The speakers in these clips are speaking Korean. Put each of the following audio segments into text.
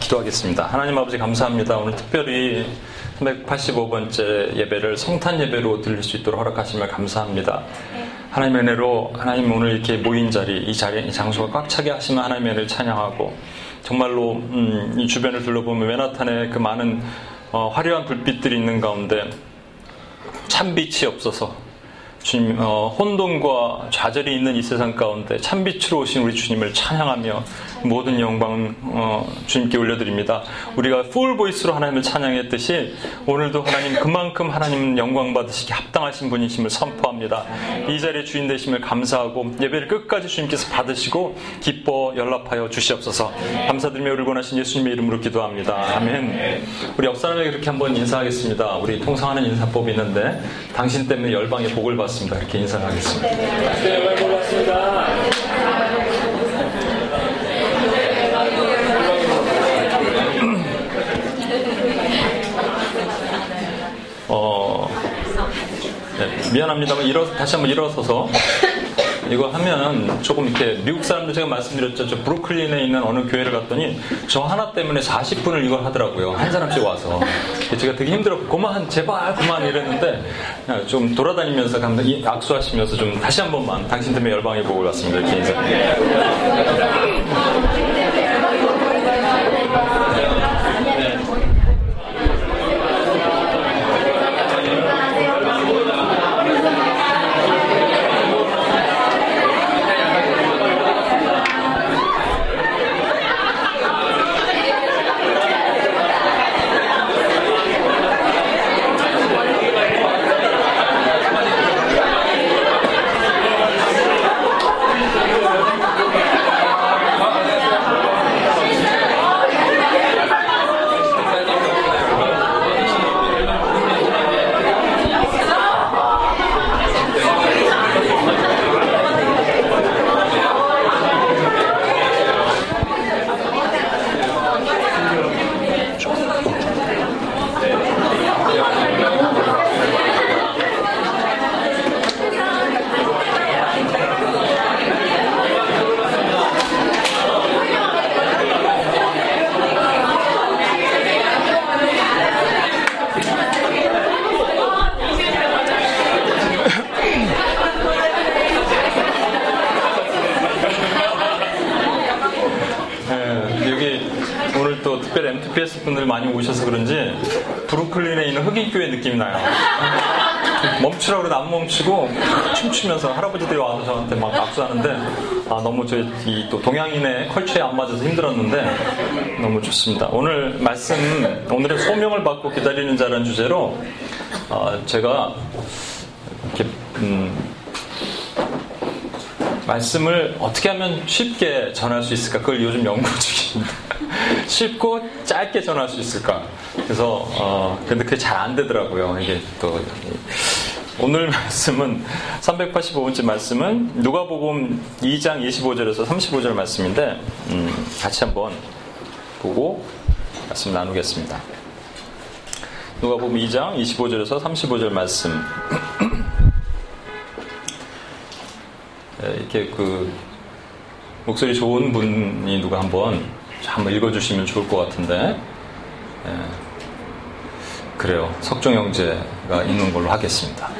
기도하겠습니다. 하나님 아버지 감사합니다. 오늘 특별히 385번째 예배를 성탄 예배로 들릴 수 있도록 허락하시면 감사합니다. 하나님의 은혜로 하나님 오늘 이렇게 모인 자리, 이 자리, 이 장소가 꽉 차게 하시면 하나님의 은혜를 찬양하고 정말로 음, 이 주변을 둘러보면 맨하탄에 그 많은 어, 화려한 불빛들이 있는 가운데 참빛이 없어서 주님 어, 혼돈과 좌절이 있는 이 세상 가운데 참빛으로 오신 우리 주님을 찬양하며 모든 영광 어, 주님께 올려드립니다. 우리가 풀 보이스로 하나님을 찬양했듯이 오늘도 하나님 그만큼 하나님 영광 받으시기 합당하신 분이심을 선포합니다. 이 자리에 주인 되심을 감사하고 예배를 끝까지 주님께서 받으시고 기뻐 연락하여 주시옵소서. 감사드리며 울고 나신 예수님의 이름으로 기도합니다. 아멘. 우리 옆 사람에게 그렇게 한번 인사하겠습니다. 우리 통상하는 인사법이 있는데 당신 때문에 열방의 복을 받습니다. 이렇게 인사하겠습니다. 네, 열방 받습니다. 미안합니다만 일어 다시 한번 일어서서 이거 하면 조금 이렇게 미국 사람들 제가 말씀드렸죠. 저 브루클린에 있는 어느 교회를 갔더니 저 하나 때문에 40분을 이걸 하더라고요. 한 사람씩 와서. 제가 되게 힘들었고, 그만, 제발, 그만 이랬는데 좀 돌아다니면서 감독 악수하시면서 좀 다시 한 번만 당신 때문에 열방의 복을 받습니다. 이렇게 인사. 네, 여기 오늘 또 특별히 MTPS 분들 많이 오셔서 그런지 브루클린에 있는 흑인교회 느낌이 나요. 멈추라고 그래도 안 멈추고 춤추면서 할아버지들이 와서 저한테 막 악수하는데 아, 너무 저이또 동양인의 컬처에 안 맞아서 힘들었는데 너무 좋습니다. 오늘 말씀 오늘의 소명을 받고 기다리는 자라는 주제로 어, 제가 이렇게 음, 말씀을 어떻게 하면 쉽게 전할 수 있을까? 그걸 요즘 연구 중입니다. 쉽고 짧게 전할 수 있을까? 그래서, 어, 근데 그게 잘 안 되더라고요. 이게 또, 오늘 말씀은, 385번째 말씀은 누가복음 2장 25절에서 35절 말씀인데, 음, 같이 한번 보고 말씀 나누겠습니다. 누가복음 2장 25절에서 35절 말씀. 이렇게 그 목소리 좋은 분이 누가 한번 한번 읽어주시면 좋을 것 같은데 예. 그래요 석종 형제가 읽는 걸로 하겠습니다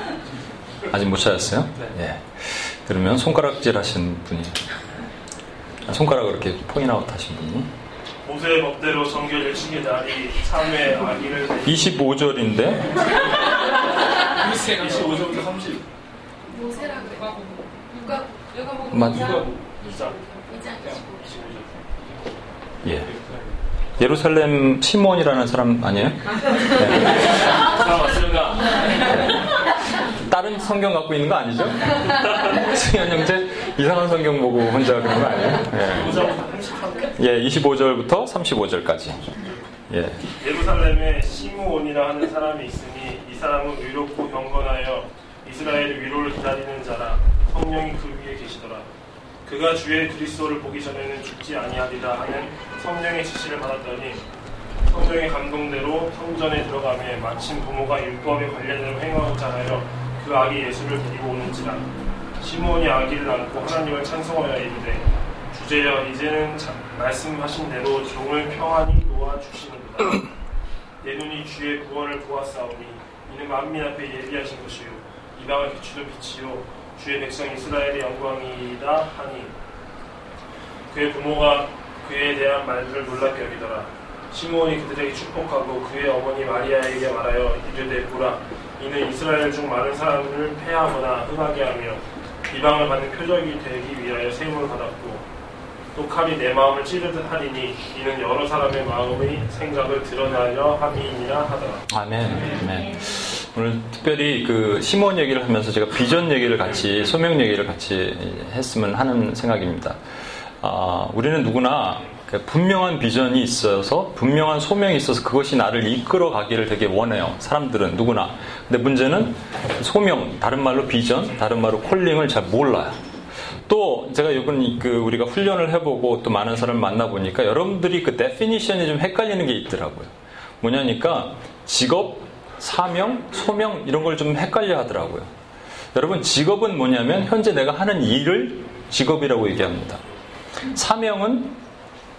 아직 못 찾았어요? 예. 그러면 손가락질 하신 분이 손가락을 이렇게 포인아웃 하신 분이 모세의 법대로 정결 일식의 날이 3회 아기를 25절인데 25절부터 30 모세라고 해. 누가 누가 보고 맞- 모세라고? 2장 이장 25절. 예. 예루살렘 시몬이라는 사람 아니에요? 자 맞습니 다 다른 성경 갖고 있는 거 아니죠? 승현 형제 이상한 성경 보고 혼자 그런 거 아니에요? 예. 5장부터 33 예, 25절부터 35절까지. 예. 예루살렘에 시므온이라 하는 사람이 있으니 이 사람은 의롭고 경건하여 이스라엘의 위로를 기다리는 자라 성령이 그 위에 계시더라 그가 주의 그리스도를 보기 전에는 죽지 아니하리라 하는 성령의 지시를 받았더니 성령의 감동대로 성전에 들어가며 마침 부모가 율법에 관련된 행하고자 하여 그 아기 예수를 데리고 오는지라 시몬이 아기를 안고 하나님을 찬송하여 이르되 주제여 이제는 자- 말씀하신 대로 종을 평안히 놓아 주시는구나. 내 눈이 주의 구원을 보았사오니 이는 만민 앞에 예비하신 것이요. 이방을 비추는 빛이요. 주의 백성 이스라엘의 영광이다 하니. 그의 부모가 그에 대한 말들을 놀랍게 여기더라. 시므온이 그들에게 축복하고 그의 어머니 마리아에게 말하여 이르되 보라 이는 이스라엘 중 많은 사람들을 패하거나 흥하게 하며 비방을 받는 표적이 되기 위하여 세움을 받았고 또 칼이 내 마음을 찌르듯 하리니 이는 여러 사람의 마음의 생각을 드러나려 함이니라 하더라 아멘. 아멘. 오늘 특별히 그 시몬 얘기를 하면서 제가 비전 얘기를 같이 소명 얘기를 같이 했으면 하는 생각입니다. 아, 우리는 누구나 그 분명한 비전이 있어서 분명한 소명이 있어서 그것이 나를 이끌어 가기를 되게 원해요. 사람들은 누구나. 근데 문제는 소명, 다른 말로 비전, 다른 말로 calling을 잘 몰라요. 또 제가 이번 그 우리가 훈련을 해보고 또 많은 사람을 만나보니까 여러분들이 그 definition이 좀 헷갈리는 게 있더라고요. 뭐냐니까 직업, 사명, 소명 이런 걸 좀 헷갈려 하더라고요. 여러분 직업은 뭐냐면 현재 내가 하는 일을 직업이라고 얘기합니다. 사명은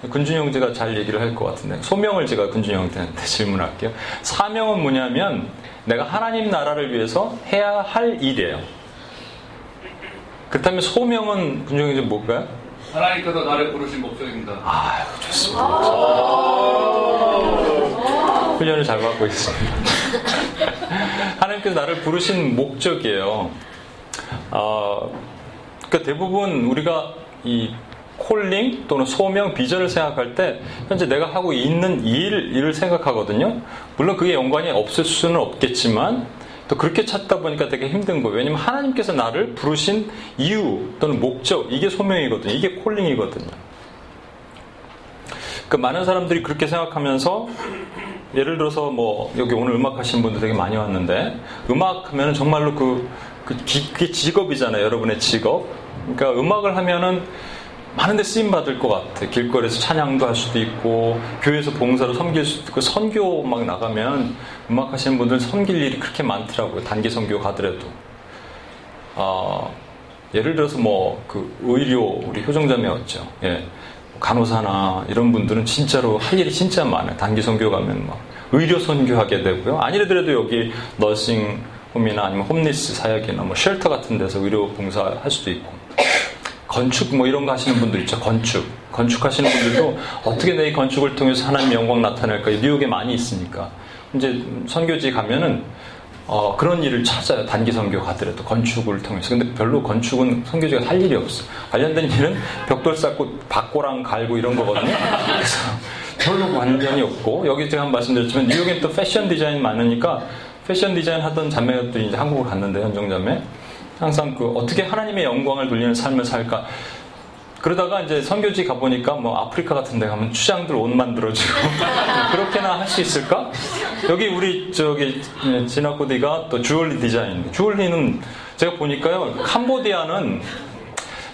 군준이 형제가 잘 얘기를 할 것 같은데 소명을 제가 군준이 형한테 질문할게요. 사명은 뭐냐면 내가 하나님 나라를 위해서 해야 할 일이에요. 그렇다면 소명은 군준이 형제 뭘까요? 하나님께서 나를 부르신 목적입니다. 아유 좋습니다. 훈련을 잘 받고 있습니다. 하나님께서 나를 부르신 목적이에요. 어, 그러니까 대부분 우리가 이 콜링 또는 소명, 비전을 생각할 때 현재 내가 하고 있는 일, 일을 생각하거든요. 물론 그게 연관이 없을 수는 없겠지만 또 그렇게 찾다 보니까 되게 힘든 거예요. 왜냐면 하나님께서 나를 부르신 이유 또는 목적, 이게 소명이거든요. 이게 콜링이거든요. 그 많은 사람들이 그렇게 생각하면서 예를 들어서 뭐 여기 오늘 음악 하시는 분들 되게 많이 왔는데 음악 하면은 정말로 그, 그 기- 그게 직업이잖아요. 여러분의 직업. 그러니까 음악을 하면은 많은 데 쓰임 받을 것 같아. 길거리에서 찬양도 할 수도 있고 교회에서 봉사로 섬길 수도 있고 선교 막 나가면 음악 하시는 분들 섬길 일이 그렇게 많더라고요. 단기 선교 가더라도. 아, 예를 들어서 뭐 그 의료 우리 효정자매였죠. 예. 간호사나 이런 분들은 진짜로 할 일이 진짜 많아요. 단기 선교 가면 막 의료 선교하게 되고요. 아니더라도 여기 너싱 home이나 아니면 homeless 사역이나 뭐 shelter 같은 데서 의료 봉사할 수도 있고 건축 뭐 이런 거 하시는 분들 있죠. 건축. 건축하시는 분들도 어떻게 내 이 건축을 통해서 하나님의 영광 나타낼까. 뉴욕에 많이 있으니까. 이제 선교지 가면은 어, 그런 일을 찾아요. 단기 선교 가더라도 건축을 통해서. 근데 별로 건축은 선교지가 할 일이 없어. 관련된 일은 벽돌 쌓고 밭고랑 갈고 이런 거거든요. 그래서 별로 관련이 없고 여기 제가 한번 말씀드렸지만 뉴욕엔 또 패션 디자인 많으니까 패션 디자인 하던 자매들이 이제 한국을 갔는데 현정 자매 항상 그 어떻게 하나님의 영광을 돌리는 삶을 살까 그러다가 이제 선교지 가보니까 뭐 아프리카 같은 데 가면 추장들 옷 만들어주고 그렇게나 할 수 있을까? 여기 우리 저기 진학고디가 또 주얼리 디자인 주얼리는 제가 보니까요 캄보디아는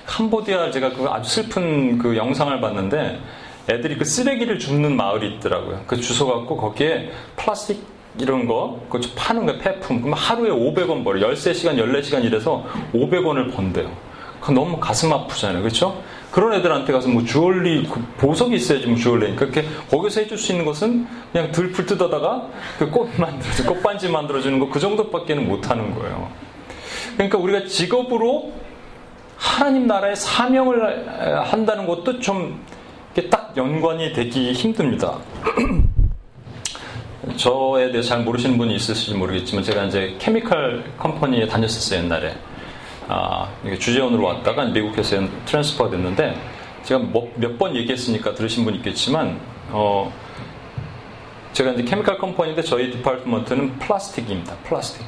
캄보디아 제가 그 아주 슬픈 그 영상을 봤는데 애들이 그 쓰레기를 줍는 마을이 있더라고요. 그 주소 갖고 거기에 플라스틱 이런 거, 좀 파는 거예요, 폐품. 그럼 하루에 500원 벌어. 13시간, 14시간 일해서 500원을 번대요. 그 너무 가슴 아프잖아요. 그렇죠? 그런 애들한테 가서 뭐 주얼리, 그 보석이 있어야지 뭐 주얼리니까. 그렇게 거기서 해줄 수 있는 것은 그냥 들풀 뜯어다가 그 꽃 만들어주, 꽃반지 만들어 주는 거 그 정도밖에는 못 하는 거예요. 그러니까 우리가 직업으로 하나님 나라의 사명을 한다는 것도 좀 딱 연관이 되기 힘듭니다. 저에 대해서 잘 모르시는 분이 있을지 모르겠지만 제가 이제 케미칼 컴퍼니에 다녔었어요 옛날에. 아, 주재원으로 왔다가 미국에서 transfer 됐는데 제가 뭐 몇번 얘기했으니까 들으신 분 있겠지만 어, 제가 이제 케미칼 컴퍼니인데 저희 department는 플라스틱입니다 플라스틱.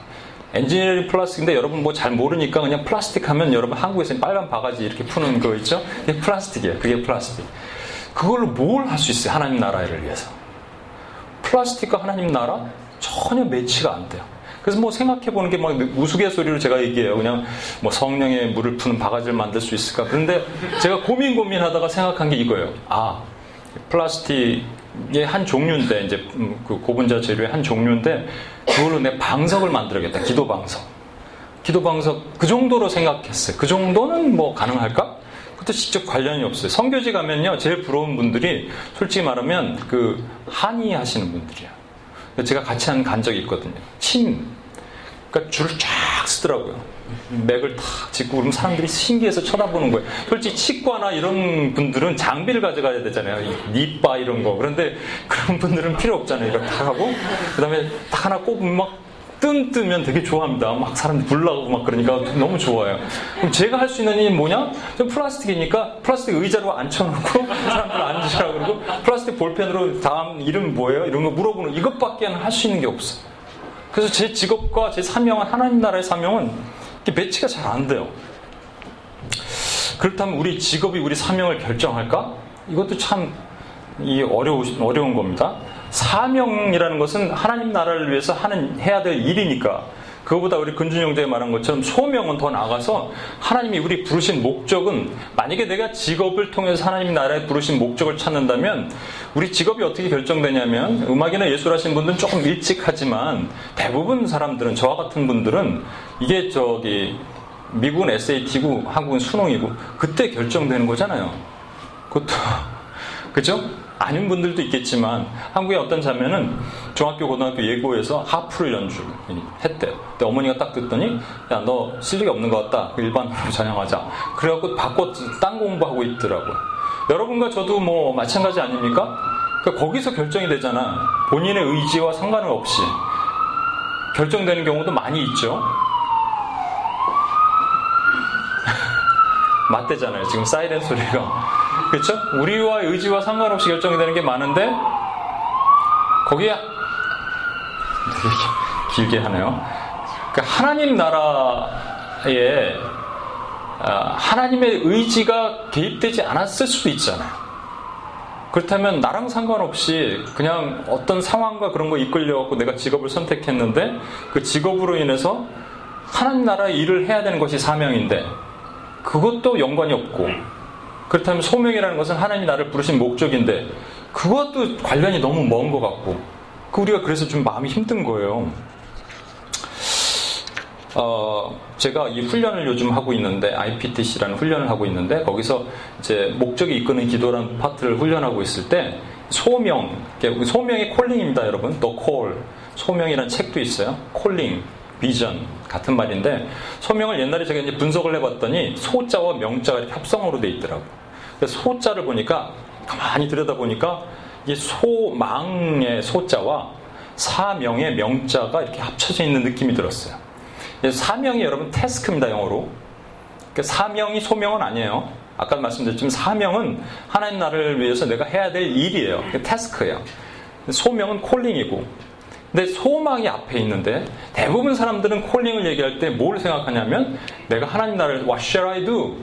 엔지니어링 플라스틱인데 여러분 뭐 잘 모르니까 그냥 플라스틱 하면 여러분 한국에서 빨간 바가지 이렇게 푸는 거 있죠? 그게 플라스틱이에요 그게 플라스틱. 그걸로 뭘 할 수 있어요 하나님 나라를 위해서 플라스틱과 하나님 나라 전혀 매치가 안 돼요. 그래서 뭐 생각해 보는 게 막 우스갯소리로 제가 얘기해요. 그냥 뭐 성령의 물을 푸는 바가지를 만들 수 있을까. 그런데 제가 고민 고민하다가 생각한 게 이거예요. 아, 플라스틱의 한 종류인데, 이제 음, 그 고분자 재료의 한 종류인데, 그걸로 내 방석을 만들어야겠다. 기도 방석. 기도 방석 그 정도로 생각했어요. 그 정도는 뭐 가능할까? 그것도 직접 관련이 없어요. 성교지 가면요, 제일 부러운 분들이 솔직히 말하면 그 한의 하시는 분들이야. 제가 같이 한 간 적이 있거든요. 침. 그러니까 줄을 쫙 쓰더라고요. 맥을 탁 짚고 그러면 사람들이 신기해서 쳐다보는 거예요. 솔직히 치과나 이런 분들은 장비를 가져가야 되잖아요. 니빠 이런 거. 그런데 그런 분들은 필요 없잖아요. 이걸 다 하고 그 다음에 딱 하나 꼽으면 막 뜸 뜨면 되게 좋아합니다. 막 사람들 불나고 막 그러니까 너무 좋아요. 그럼 제가 할 수 있는 일이 뭐냐? 좀 플라스틱이니까 플라스틱 의자로 앉혀놓고 사람들 앉으시라고 그러고 플라스틱 볼펜으로 다음 이름 뭐예요? 이런 거 물어보는 이것밖에 할 수 있는 게 없어. 그래서 제 직업과 제 사명은 하나님 나라의 사명은 매치가 잘 안 돼요. 그렇다면 우리 직업이 우리 사명을 결정할까? 이것도 참 어려우, 어려운 겁니다. 사명이라는 것은 하나님 나라를 위해서 하는 해야 될 일이니까 그거보다 우리 근준 형제가 말한 것처럼 소명은 더 나가서 하나님이 우리 부르신 목적은 만약에 내가 직업을 통해서 하나님 나라에 부르신 목적을 찾는다면 우리 직업이 어떻게 결정되냐면 음악이나 예술 하신 분들은 조금 일찍 하지만 대부분 사람들은 저와 같은 분들은 이게 저기 미국은 SAT고 한국은 수능이고 그때 결정되는 거잖아요. 그것도 그죠? 아닌 분들도 있겠지만 한국의 어떤 자매는 중학교 고등학교 예고에서 하프를 연주했대. 근데 어머니가 딱 듣더니 야 너 실력이 없는 것 같다. 그 일반으로 전향하자. 그래갖고 바꿔 딴 공부하고 있더라고요. 여러분과 저도 뭐 마찬가지 아닙니까? 그러니까 거기서 결정이 되잖아. 본인의 의지와 상관을 없이 결정되는 경우도 많이 있죠. 맞대잖아요. 지금 사이렌 소리가. 그렇죠? 우리와 의지와 상관없이 결정이 되는 게 많은데 거기에 길게 하네요. 그러니까 하나님 나라에 아, 하나님의 의지가 개입되지 않았을 수도 있잖아요. 그렇다면 나랑 상관없이 그냥 어떤 상황과 그런 거 이끌려갖고 내가 직업을 선택했는데 그 직업으로 인해서 하나님 나라의 일을 해야 되는 것이 사명인데 그것도 연관이 없고 그렇다면 소명이라는 것은 하나님이 나를 부르신 목적인데 그것도 관련이 너무 먼 것 같고 그 우리가 그래서 좀 마음이 힘든 거예요. 어, 제가 이 훈련을 요즘 하고 있는데 IPTC라는 훈련을 하고 있는데 거기서 이제 목적이 이끄는 기도라는 파트를 훈련하고 있을 때 소명, 소명이 콜링입니다, 여러분. 또 콜, 소명이라는 책도 있어요. 콜링, 비전 같은 말인데 소명을 옛날에 제가 이제 분석을 해봤더니 소자와 명자가 이렇게 합성어로 돼 있더라고요. 그래서 소자를 보니까 가만히 들여다 보니까 이 소망의 소자와 사명의 명자가 이렇게 합쳐져 있는 느낌이 들었어요. 사명이 여러분 태스크입니다 영어로. 그러니까 사명이 소명은 아니에요. 아까 말씀드렸지만 사명은 하나님 나라를 위해서 내가 해야 될 일이에요. 태스크예요. 소명은 콜링이고 근데 소망이 앞에 있는데 대부분 사람들은 콜링을 얘기할 때 뭘 생각하냐면 내가 하나님 나라를 What shall I do?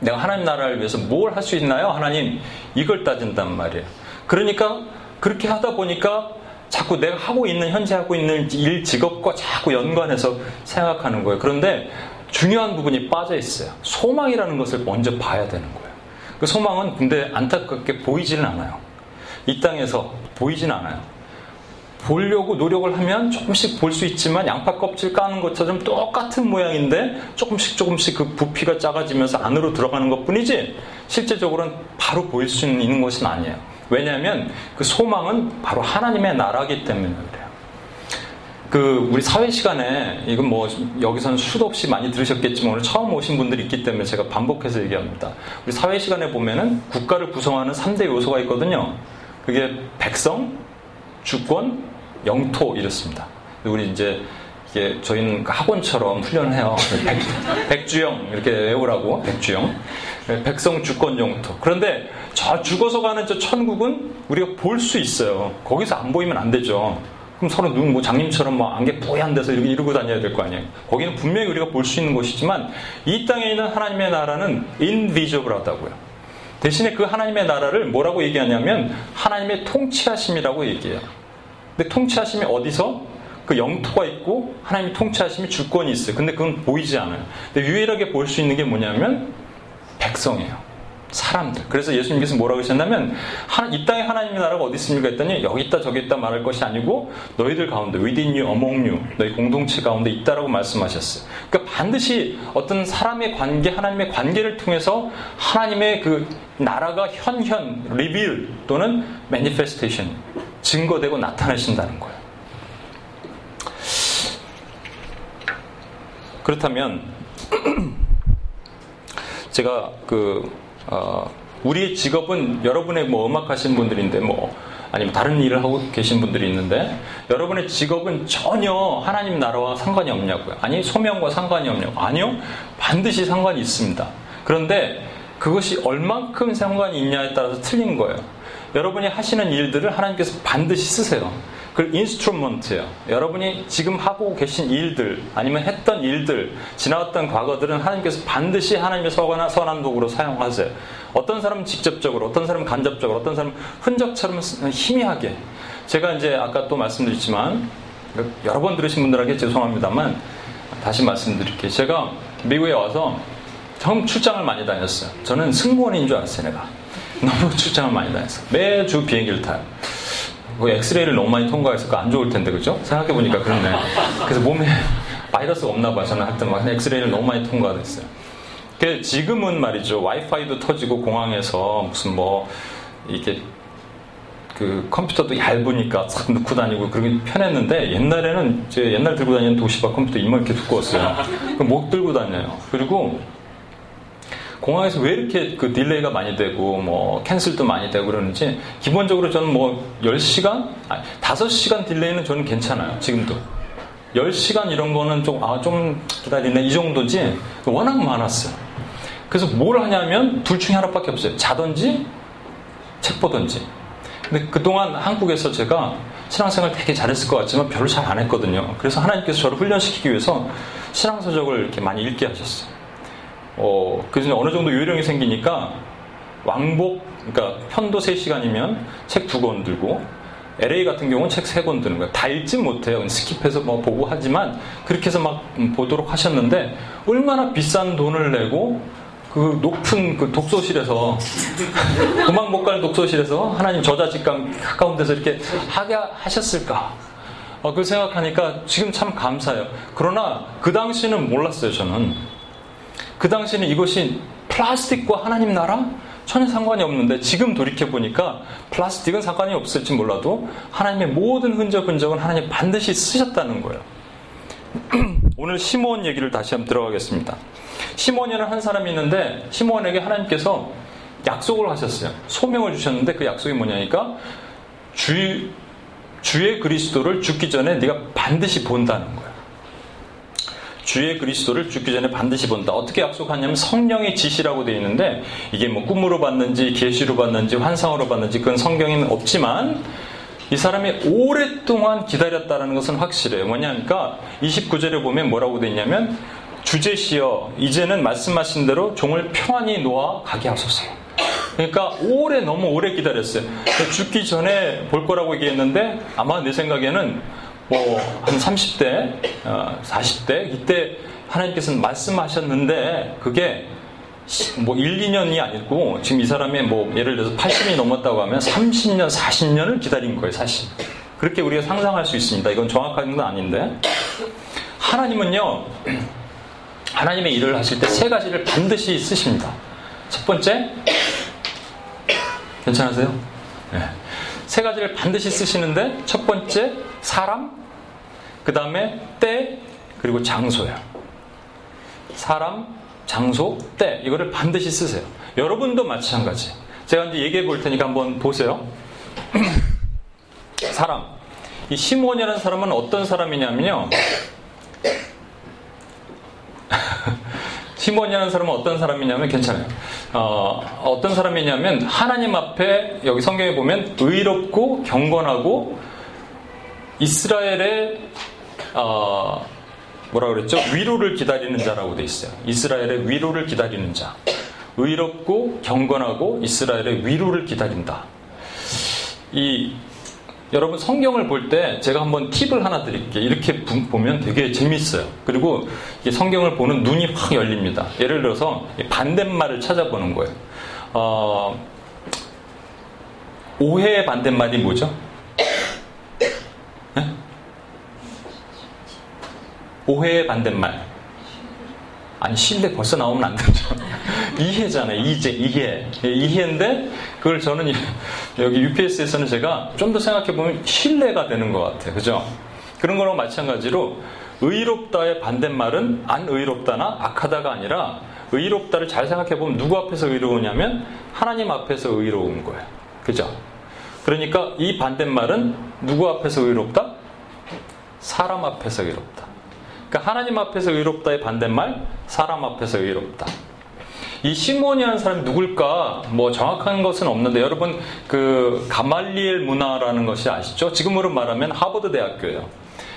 내가 하나님 나라를 위해서 뭘 할 수 있나요? 하나님 이걸 따진단 말이에요. 그러니까 그렇게 하다 보니까 자꾸 내가 하고 있는 현재 하고 있는 일 직업과 자꾸 연관해서 생각하는 거예요. 그런데 중요한 부분이 빠져 있어요. 소망이라는 것을 먼저 봐야 되는 거예요. 그 소망은 근데 안타깝게 보이지는 않아요. 이 땅에서 보이지는 않아요. 보려고 노력을 하면 조금씩 볼 수 있지만 양파 껍질 까는 것처럼 똑같은 모양인데 조금씩 조금씩 그 부피가 작아지면서 안으로 들어가는 것 뿐이지 실제적으로는 바로 보일 수 있는 것은 아니에요. 왜냐하면 그 소망은 바로 하나님의 나라기 때문에 그래요. 그 우리 사회 시간에 이건 뭐 여기서는 수도 없이 많이 들으셨겠지만 오늘 처음 오신 분들이 있기 때문에 제가 반복해서 얘기합니다. 우리 사회 시간에 보면은 국가를 구성하는 3대 요소가 있거든요. 그게 백성, 주권, 영토 이렇습니다. 우리 이제 이게 저희는 그 학원처럼 훈련을 해요. 백, 주영 이렇게 외우라고 백주영. 백성 주권 영토. 그런데 저 죽어서 가는 저 천국은 우리가 볼 수 있어요. 거기서 안 보이면 안 되죠. 그럼 서로 누군 뭐 장님처럼 뭐 안개 뽀얀 데서 이렇게 이러고 다녀야 될 거 아니에요. 거기는 분명히 우리가 볼 수 있는 곳이지만 이 땅에 있는 하나님의 나라는 인비저블하다고요. 대신에 그 하나님의 나라를 뭐라고 얘기하냐면 하나님의 통치하심이라고 얘기해요. 근데 통치하심이 어디서? 그 영토가 있고 하나님이 통치하심이 주권이 있어요. 근데 그건 보이지 않아요. 근데 유일하게 볼 수 있는 게 뭐냐면 백성이에요. 사람들. 그래서 예수님께서 뭐라고 하셨냐면 이 땅에 하나님의 나라가 어디 있습니까 했더니 여기 있다 저기 있다 말할 것이 아니고 너희들 가운데 within you, among you 너희 공동체 가운데 있다라고 말씀하셨어요. 그러니까 반드시 어떤 사람의 관계, 하나님의 관계를 통해서 하나님의 그 나라가 현현, 리빌 또는 매니페스테이션 증거되고 나타나신다는 거예요. 그렇다면 제가 그 어, 우리의 직업은 여러분의 뭐 음악 하시는 분들인데 뭐 아니면 다른 일을 하고 계신 분들이 있는데 여러분의 직업은 전혀 하나님 나라와 상관이 없냐고요. 아니 소명과 상관이 없냐고. 아니요. 반드시 상관이 있습니다. 그런데 그것이 얼만큼 상관이 있냐에 따라서 틀린 거예요. 여러분이 하시는 일들을 하나님께서 반드시 쓰세요. 그 인스트루먼트예요. 여러분이 지금 하고 계신 일들 아니면 했던 일들 지나왔던 과거들은 하나님께서 반드시 하나님의 서거나 선한 도구로 사용하세요. 어떤 사람은 직접적으로, 어떤 사람은 간접적으로, 어떤 사람은 흔적처럼 희미하게. 제가 이제 아까 또 말씀드렸지만 여러 번 들으신 분들에게 죄송합니다만 다시 말씀드릴게요. 제가 미국에 와서 처음 출장을 많이 다녔어요. 저는 승무원인 줄 알았어요, 내가. 너무 출장을 많이 다녔어요. 매주 비행기를 타요. 그 엑스레이를 너무 많이 통과해서 안 좋을 텐데 그죠? 생각해 보니까 그렇네. 그래서 몸에 바이러스가 없나 봐요. 저는 하여튼 막 엑스레이를 너무 많이 통과했어요. 그 지금은 말이죠. 와이파이도 터지고 공항에서 무슨 뭐 이게 그 컴퓨터도 얇으니까 싹 넣고 다니고 그러게 편했는데 옛날에는 제 옛날 들고 다니는 도시박 컴퓨터 이만렇게 두꺼웠어요. 못 들고 다녀요. 그리고 공항에서 왜 이렇게 그 delay가 많이 되고 뭐 cancel도 많이 되고 그러는지 기본적으로 저는 뭐 10시간? 아니 5시간 delay는 저는 괜찮아요. 지금도. 10시간 이런 거는 좀, 아, 좀 기다리네. 이 정도지. 워낙 많았어요. 그래서 뭘 하냐면 둘 중에 하나밖에 없어요. 자든지 책 보든지. 근데 그동안 한국에서 제가 신앙생활 되게 잘했을 것 같지만 별로 잘 안 했거든요. 그래서 하나님께서 저를 훈련시키기 위해서 신앙서적을 이렇게 많이 읽게 하셨어요. 어, 그래서 어느 정도 요령이 생기니까 왕복, 그러니까 편도 3시간이면 책 두 권 들고 LA 같은 경우는 책 세 권 드는 거예요. 다 읽지 못해요. 스킵해서 뭐 보고 하지만 그렇게 해서 막 보도록 하셨는데 얼마나 비싼 돈을 내고 그 높은 그 독서실에서 도망 못 갈 독서실에서 하나님 저자 직감 가까운 데서 이렇게 하게 하셨을까? 어, 그걸 생각하니까 지금 참 감사해요. 그러나 그 당시는 몰랐어요, 저는. 그 당시에는 이것이 플라스틱과 하나님 나라? 전혀 상관이 없는데 지금 돌이켜보니까 플라스틱은 상관이 없을지 몰라도 하나님의 모든 흔적 흔적은 하나님 반드시 쓰셨다는 거예요. 오늘 시몬 얘기를 다시 한번 들어가겠습니다. 시몬이라는 한 사람이 있는데 시몬에게 하나님께서 약속을 하셨어요. 소명을 주셨는데 그 약속이 뭐냐니까 주, 주의 그리스도를 죽기 전에 네가 반드시 본다는 거예요. 주의 그리스도를 죽기 전에 반드시 본다. 어떻게 약속하냐면 성령의 지시라고 되어 있는데 이게 뭐 꿈으로 봤는지 계시로 봤는지 환상으로 봤는지 그건 성경에는 없지만 이 사람이 오랫동안 기다렸다는 것은 확실해요. 뭐냐니까 29절에 보면 뭐라고 되어 있냐면 주제시여 이제는 말씀하신 대로 종을 평안히 놓아 가게 하소서. 그러니까 오래 너무 오래 기다렸어요. 죽기 전에 볼 거라고 얘기했는데 아마 내 생각에는 뭐 한 30대, 40대 어, 이때 하나님께서는 말씀하셨는데 그게 뭐 1, 2년이 아니고 지금 이 사람이 뭐 예를 들어서 80이 넘었다고 하면 30년, 40년을 기다린 거예요, 사실. 그렇게 우리가 상상할 수 있습니다. 이건 정확한 건 아닌데. 하나님은요, 하나님의 일을 하실 때 세 가지를 반드시 쓰십니다. 첫 번째, 괜찮으세요? 네. 세 가지를 반드시 쓰시는데 첫 번째 사람, 그 다음에 때, 그리고 장소예요. 사람, 장소, 때 이거를 반드시 쓰세요. 여러분도 마찬가지. 제가 이제 얘기해 볼 테니까 한번 보세요. 사람. 이 시몬이라는 사람은 어떤 사람이냐면요. 시몬이라는 사람은 어떤 사람이냐면 괜찮아요. 어, 떤 사람이냐면 하나님 앞에 여기 성경에 보면 의롭고 경건하고 이스라엘의 어, 뭐라 그랬죠? 위로를 기다리는 자라고 돼 있어요. 이스라엘의 위로를 기다리는 자. 의롭고 경건하고 이스라엘의 위로를 기다린다. 이 여러분 성경을 볼 때 제가 한번 팁을 하나 드릴게요. 이렇게 부- 보면 되게 재밌어요. 그리고 성경을 보는 눈이 확 열립니다. 예를 들어서 반대말을 찾아보는 거예요. 어, 오해의 반대말이 뭐죠? 네? 오해의 반대말. 아니, 신뢰 벌써 나오면 안 되죠. 이해잖아요. 이제, 이해. 예, 이해인데, 그걸 저는 이- 여기 UPS에서는 제가 좀 더 생각해 보면 신뢰가 되는 것 같아요. 그죠? 그런 거랑 마찬가지로 의롭다의 반대말은 안 의롭다나 악하다가 아니라 의롭다를 잘 생각해 보면 누구 앞에서 의로우냐면 하나님 앞에서 의로운 거예요. 그죠? 그러니까 이 반대말은 누구 앞에서 의롭다? 사람 앞에서 의롭다. 그러니까 하나님 앞에서 의롭다의 반대말, 사람 앞에서 의롭다. 이 시몬이라는 사람이 누굴까? 뭐 정확한 것은 없는데 여러분 그 가말리엘 문화라는 것이 아시죠? 지금으로 말하면 하버드 대학교예요.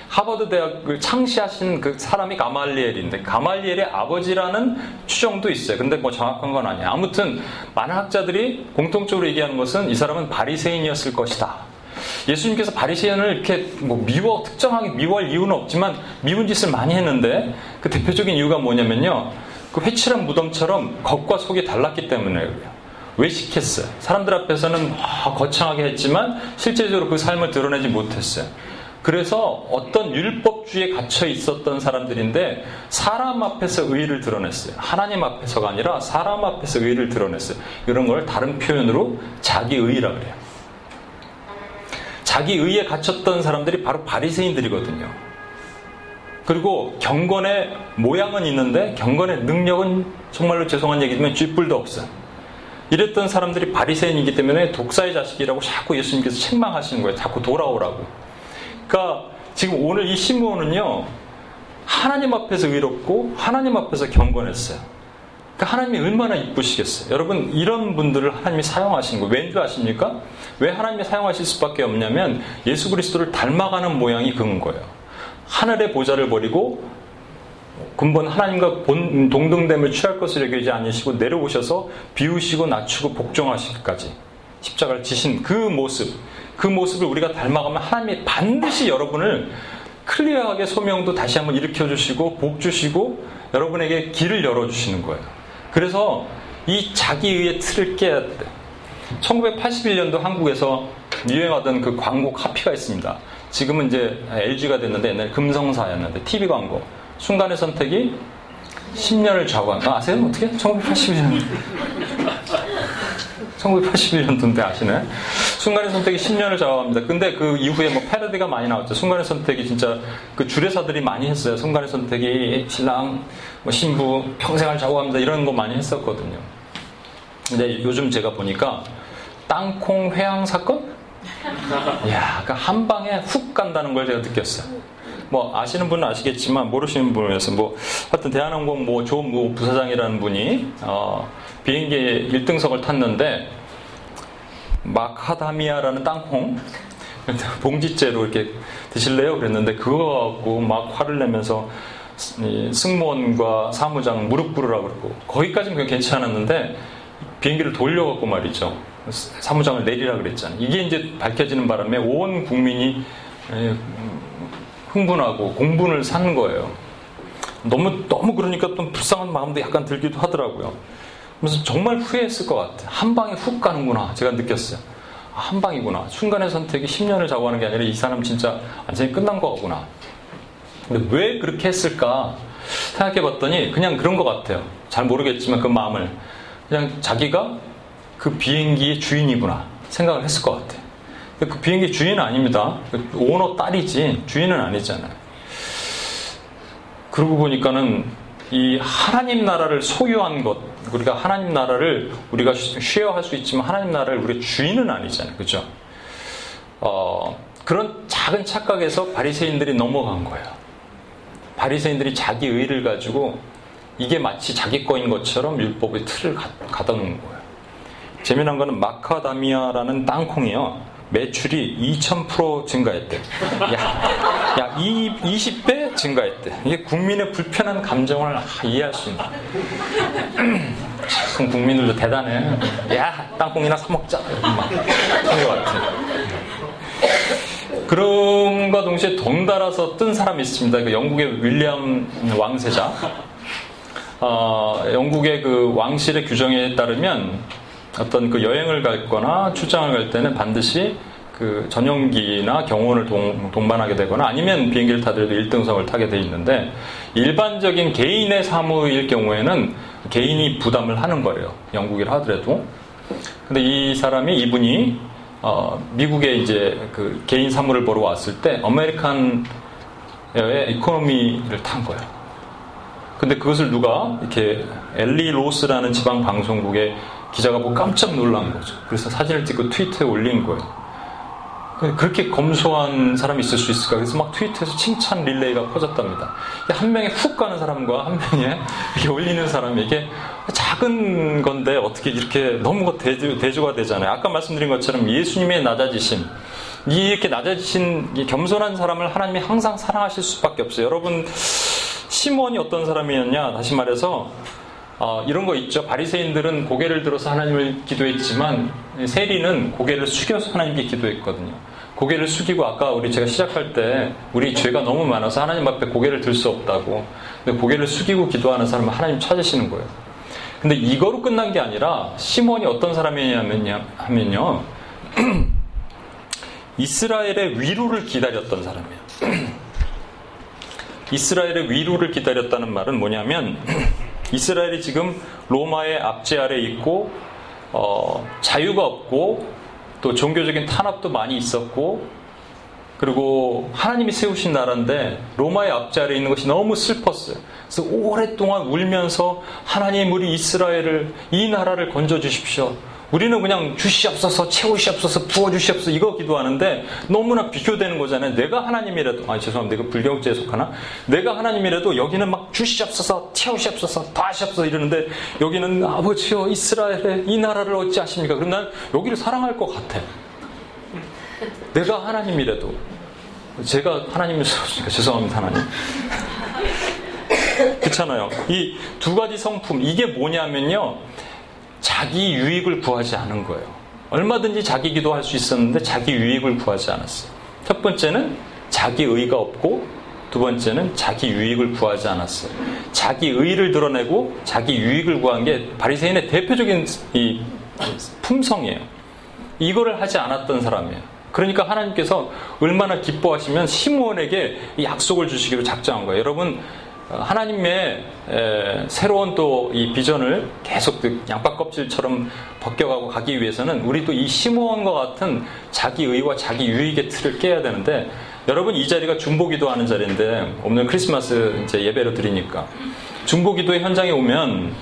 하버드 대학을 창시하신 그 사람이 가말리엘인데 가말리엘의 아버지라는 추정도 있어요. 근데 뭐 정확한 건 아니에요. 아무튼 많은 학자들이 공통적으로 얘기하는 것은 이 사람은 바리새인이었을 것이다. 예수님께서 바리새인을 이렇게 뭐 미워 특정하게 미워할 이유는 없지만 미운 짓을 많이 했는데 그 대표적인 이유가 뭐냐면요. 그 회칠한 무덤처럼 겉과 속이 달랐기 때문에 그래요. 외식했어요. 사람들 앞에서는 아, 거창하게 했지만 실제적으로 그 삶을 드러내지 못했어요. 그래서 어떤 율법주의에 gat혀 있었던 사람들인데 사람 앞에서 의의를 드러냈어요. 하나님 앞에서가 아니라 사람 앞에서 의의를 드러냈어요. 이런 걸 다른 표현으로 자기 의의라 그래요. 자기 의에 갇혔던 사람들이 바로 바리새인들이거든요. 그리고 경건의 모양은 있는데 경건의 능력은 정말로 죄송한 얘기지만 쥐뿔도 없어요. 이랬던 사람들이 바리새인이기 때문에 독사의 자식이라고 자꾸 예수님께서 책망하시는 거예요. 자꾸 돌아오라고. 그러니까 지금 오늘 이 시므온은요. 하나님 앞에서 의롭고 하나님 앞에서 경건했어요. 그러니까 하나님이 얼마나 이쁘시겠어요. 여러분 이런 분들을 하나님이 사용하시는 거예요. 왠줄 아십니까? 왜 하나님이 사용하실 수밖에 없냐면 예수 그리스도를 닮아가는 모양이 그런 거예요. 하늘의 보좌를 버리고 근본 하나님과 본 동등됨을 취할 것을 여기지 않으시고 내려오셔서 비우시고 낮추고 복종하시기까지 십자가를 지신 그 모습 그 모습을 우리가 닮아가면 하나님이 반드시 여러분을 클리어하게 소명도 다시 한번 일으켜 주시고 복 주시고 여러분에게 길을 열어 주시는 거예요. 그래서 이 자기의의 틀을 깨야 돼. 1981년도 한국에서 유행하던 그 광고 카피가 있습니다. 지금은 이제 LG가 됐는데 옛날에 금성사였는데 TV 광고. 순간의 선택이 10년을 좌우한. 아, 아세요? 어떻게? 1981년. 1981년도인데 아시네? 순간의 선택이 10년을 좌우합니다. 근데 그 이후에 뭐 패러디가 많이 나왔죠. 순간의 선택이 진짜 그 주례사들이 많이 했어요. 순간의 선택이 신랑, 뭐 신부, 평생을 좌우합니다. 이런 거 많이 했었거든요. 근데 요즘 제가 보니까 땅콩 회항 사건? 이야, 그한 방에 훅 간다는 걸 제가 느꼈어요. 뭐 아시는 분은 아시겠지만 모르시는 분을 위해서 뭐 하여튼 대한항공 뭐조모 부사장이라는 분이 어, 비행기 1등석을 탔는데 마카다미아라는 땅콩 봉지째로 이렇게 드실래요? 그랬는데 그거 갖고 막 화를 내면서 이 승무원과 사무장 무릎 꿇으라고 그러고 거기까지는 괜찮았는데 비행기를 돌려갖고 말이죠. 사무장을 내리라 그랬잖아요. 이게 이제 밝혀지는 바람에 온 국민이 에, 흥분하고 공분을 사는 거예요. 너무 너무 그러니까 좀 불쌍한 마음도 약간 들기도 하더라고요. 그래서 정말 후회했을 것 같아요. 한 방에 훅 가는구나 제가 느꼈어요. 아, 한 방이구나. 순간의 선택이 10년을 자고하는 게 아니라 이 사람 진짜 완전히 끝난 거구나. 근데 왜 그렇게 했을까 생각해 봤더니 그냥 그런 것 같아요. 잘 모르겠지만 그 마음을 그냥 자기가 그 비행기의 주인이구나 생각을 했을 것 같아요. 그 비행기 주인은 아닙니다. 그 오너 딸이지 주인은 아니잖아요. 그러고 보니까는 이 하나님 나라를 소유한 것, 우리가 하나님 나라를 우리가 쉐어할 수 있지만 하나님 나라를 우리의 주인은 아니잖아요. 그죠? 어, 그런 작은 착각에서 바리새인들이 넘어간 거예요. 바리새인들이 자기 의를 가지고 이게 마치 자기 거인 것처럼 율법의 틀을 가다 놓은 거예요. 재미난 거는 마카다미아라는 땅콩이요. 매출이 2000% 증가했대. 야, 야, 20배 증가했대. 이게 국민의 불편한 감정을 이해할 수 있는. 참 국민들도 대단해. 야, 땅콩이나 사 먹자. 막 그런 것 같아. 그럼과 동시에 덩달아서 뜬 사람이 있습니다. 그 영국의 윌리엄 왕세자. 어, 영국의 그 왕실의 규정에 따르면 어떤 그 여행을 갈거나 출장을 갈 때는 반드시 그 전용기나 경호원을 동, 동반하게 되거나 아니면 비행기를 타더라도 1등석을 타게 돼 있는데 일반적인 개인의 사무일 경우에는 개인이 부담을 하는 거예요. 영국이라 하더라도. 근데 이 사람이 이분이 어, 미국에 이제 그 개인 사무를 보러 왔을 때 아메리칸 에어의 economy를 탄 거예요. 근데 그것을 누가 이렇게 엘리 로스라는 지방 방송국의 기자가 보고 깜짝 놀란 거죠. 그래서 사진을 찍고 트위터에 올린 거예요. 그렇게 검소한 사람이 있을 수 있을까? 그래서 막 트위터에서 칭찬 릴레이가 퍼졌답니다. 한 명에 훅 가는 사람과 한 명에 이렇게 올리는 사람에게 작은 건데 어떻게 이렇게 너무 대주, 대조가 되잖아요. 아까 말씀드린 것처럼 예수님의 낮아지심, 이렇게 낮아지신 겸손한 사람을 하나님이 항상 사랑하실 수밖에 없어요. 여러분, 시몬이 어떤 사람이었냐? 다시 말해서 어, 이런 거 있죠. 바리새인들은 고개를 들어서 하나님을 기도했지만 세리는 고개를 숙여서 하나님께 기도했거든요. 고개를 숙이고 아까 우리 제가 시작할 때 우리 죄가 너무 많아서 하나님 앞에 고개를 들 수 없다고. 근데 고개를 숙이고 기도하는 사람은 하나님 찾으시는 거예요. 근데 이거로 끝난 게 아니라 시몬이 어떤 사람이냐면요. 하면요. 이스라엘의 위로를 기다렸던 사람이에요. 이스라엘의 위로를 기다렸다는 말은 뭐냐면 이스라엘이 지금 로마의 압제 아래 있고 어, 자유가 없고 또 종교적인 탄압도 많이 있었고 그리고 하나님이 세우신 나라인데 로마의 압제 아래 있는 것이 너무 슬펐어요. 그래서 오랫동안 울면서 하나님 우리 이스라엘을 이 나라를 건져 주십시오. 우리는 그냥 주시옵소서, 채우시옵소서, 부어주시옵소서 이거 기도하는데 너무나 비교되는 거잖아요. 내가 하나님이라도, 아 죄송합니다. 이거 불경죄에 속하나? 내가 하나님이라도 여기는 막 주시옵소서, 채우시옵소서, 다 하시옵소서 이러는데 여기는 아버지여 이스라엘의 이 나라를 어찌 하십니까? 그럼 난 여기를 사랑할 것 같아. 내가 하나님이라도. 제가 하나님을 세웠으니까 죄송합니다, 하나님. 그렇잖아요. 이 두 가지 성품, 이게 뭐냐면요. 자기 유익을 구하지 않은 거예요. 얼마든지 자기 기도할 수 있었는데 자기 유익을 구하지 않았어요. 첫 번째는 자기 의가 없고 두 번째는 자기 유익을 구하지 않았어요. 자기 의를 드러내고 자기 유익을 구한 게 바리새인의 대표적인 이 품성이에요. 이거를 하지 않았던 사람이에요. 그러니까 하나님께서 얼마나 기뻐하시면 시므온에게 약속을 주시기로 작정한 거예요. 여러분 하나님의 새로운 또 이 비전을 계속 그 양파 껍질처럼 벗겨가고 가기 위해서는 우리도 이 시므온과 같은 자기 의와 자기 유익의 틀을 깨야 되는데 여러분 이 자리가 중보기도 하는 자리인데 오늘 크리스마스 이제 예배로 드리니까 중보기도의 현장에 오면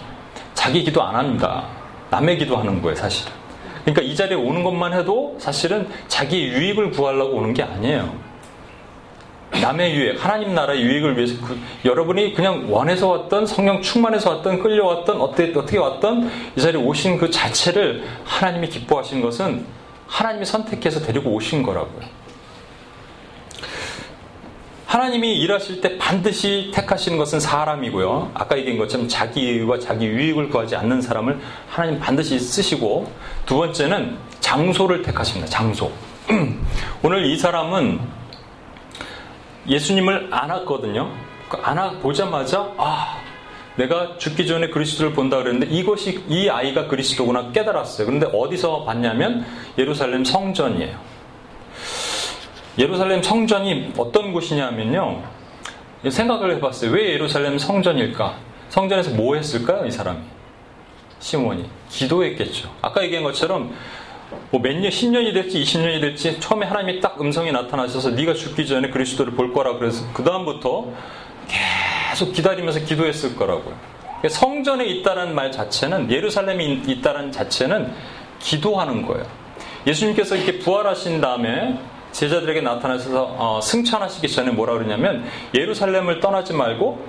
자기 기도 안 합니다. 남의 기도하는 거예요, 사실은. 그러니까 이 자리에 오는 것만 해도 사실은 자기 유익을 구하려고 오는 게 아니에요. 남의 유익, 하나님 나라의 유익을 위해서 그, 여러분이 그냥 원해서 왔던 성령 충만해서 왔던 끌려왔던 어떻게, 어떻게 왔던 이 자리에 오신 그 자체를 하나님이 기뻐하신 것은 하나님이 선택해서 데리고 오신 거라고요. 하나님이 일하실 때 반드시 택하시는 것은 사람이고요. 아까 얘기한 것처럼 자기 이익과 자기 유익을 구하지 않는 사람을 하나님 반드시 쓰시고 두 번째는 장소를 택하십니다. 장소. 오늘 이 사람은 예수님을 안았거든요. 그 안아보자마자 아 내가 죽기 전에 그리스도를 본다 그랬는데 이것이 이 아이가 그리스도구나 깨달았어요. 그런데 어디서 봤냐면 예루살렘 성전이에요. 예루살렘 성전이 어떤 곳이냐면요. 생각을 해봤어요. 왜 예루살렘 성전일까? 성전에서 뭐 했을까요, 이 사람이? 시몬이. 기도했겠죠. 아까 얘기한 것처럼 뭐 몇 년, 10년이 될지 20년이 될지 처음에 하나님이 딱 음성이 나타나셔서 네가 죽기 전에 그리스도를 볼 거라 그래서 그 다음부터 계속 기다리면서 기도했을 거라고요. 그러니까 성전에 있다는 말 자체는 예루살렘에 있다는 자체는 기도하는 거예요. 예수님께서 이렇게 부활하신 다음에 제자들에게 나타나셔서 어, 승천하시기 전에 뭐라 그러냐면 예루살렘을 떠나지 말고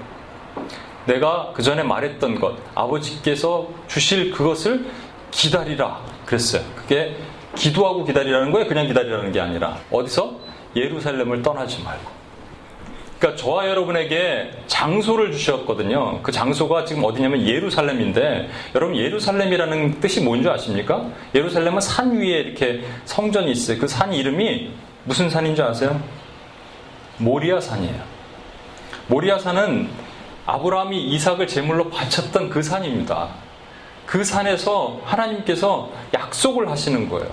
내가 그 전에 말했던 것 아버지께서 주실 그것을 기다리라 그랬어요. 그게 기도하고 기다리라는 거예요. 그냥 기다리라는 게 아니라 어디서 예루살렘을 떠나지 말고. 그러니까 저와 여러분에게 장소를 주셨거든요. 그 장소가 지금 어디냐면 예루살렘인데 여러분 예루살렘이라는 뜻이 뭔지 아십니까? 예루살렘은 산 위에 이렇게 성전이 있어요. 그 산 이름이 무슨 산인 줄 아세요? 모리아 산이에요. 모리아 산은 아브라함이 이삭을 제물로 바쳤던 그 산입니다. 그 산에서 하나님께서 약속을 하시는 거예요.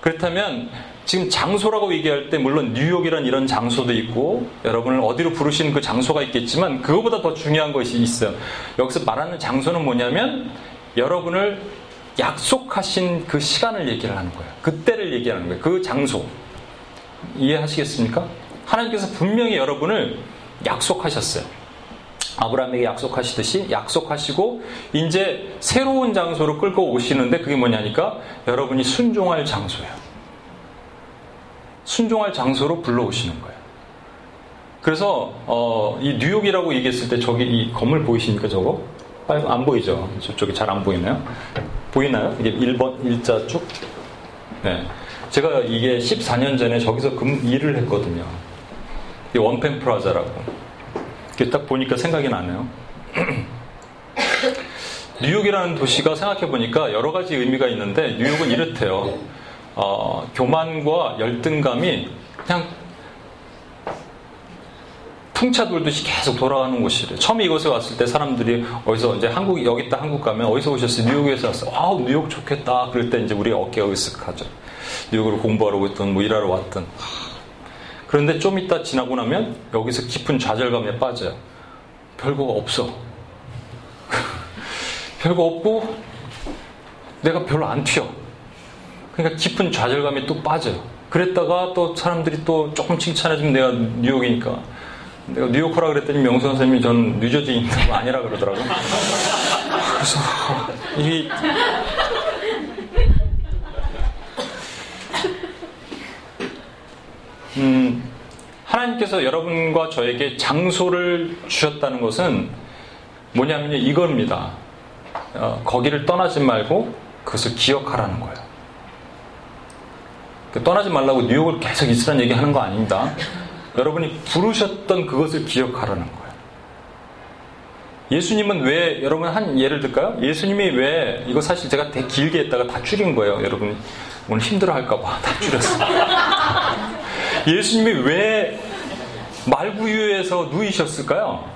그렇다면 지금 장소라고 얘기할 때 물론 뉴욕이란 이런 장소도 있고 여러분을 어디로 부르시는 그 장소가 있겠지만 그거보다 더 중요한 것이 있어요. 여기서 말하는 장소는 뭐냐면 여러분을 약속하신 그 시간을 얘기를 하는 거예요. 그때를 얘기하는 거예요. 그 장소. 이해하시겠습니까? 하나님께서 분명히 여러분을 약속하셨어요. 아브라함에게 약속하시듯이 약속하시고 이제 새로운 장소로 끌고 오시는데 그게 뭐냐니까 여러분이 순종할 장소예요. 순종할 장소로 불러오시는 거예요. 그래서 어, 이 뉴욕이라고 얘기했을 때 저기 이 건물 보이십니까 저거? 안 보이죠? 저쪽이 잘 안 보이나요? 보이나요? 이게 1번 일자 쭉? 네. 제가 이게 14년 전에 저기서 금 일을 했거든요. 이 원펜 프라자라고. 딱 보니까 생각이 나네요. 뉴욕이라는 도시가 생각해 보니까 여러 가지 의미가 있는데 뉴욕은 이렇대요. 어, 교만과 열등감이 그냥 풍차 돌듯이 계속 돌아가는 곳이래요. 처음에 이곳에 왔을 때 사람들이 어디서 이제 한국 여기 있다 한국 가면 어디서 오셨어요? 뉴욕에서 왔어요. 아우 뉴욕 좋겠다. 그럴 때 이제 우리 어깨가 으쓱하죠. 뉴욕으로 공부하러 있던 뭐 일하러 왔던. 그런데 좀 이따 지나고 나면 여기서 깊은 좌절감에 빠져요. 별거가 없어. 별거 없고 내가 별로 안 튀어. 그러니까 깊은 좌절감에 또 빠져요. 그랬다가 또 사람들이 또 조금 칭찬해주면 내가 뉴욕이니까. 내가 뉴요커라 그랬더니 명수 선생님이 전 뉴저지인 거 아니라 그러더라고. 그래서 이 음, 하나님께서 여러분과 저에게 장소를 주셨다는 것은 뭐냐면 이겁니다. 어, 거기를 떠나지 말고 그것을 기억하라는 거예요. 그 떠나지 말라고 뉴욕을 계속 있으라는 얘기 하는 거 아닙니다. 여러분이 부르셨던 그것을 기억하라는 거예요. 예수님은 왜, 여러분 한 예를 들까요? 예수님이 왜, 이거 사실 제가 되게 길게 했다가 다 줄인 거예요. 여러분 오늘 힘들어 할까봐 다 줄였어요. 예수님이 왜 말구유에서 누이셨을까요?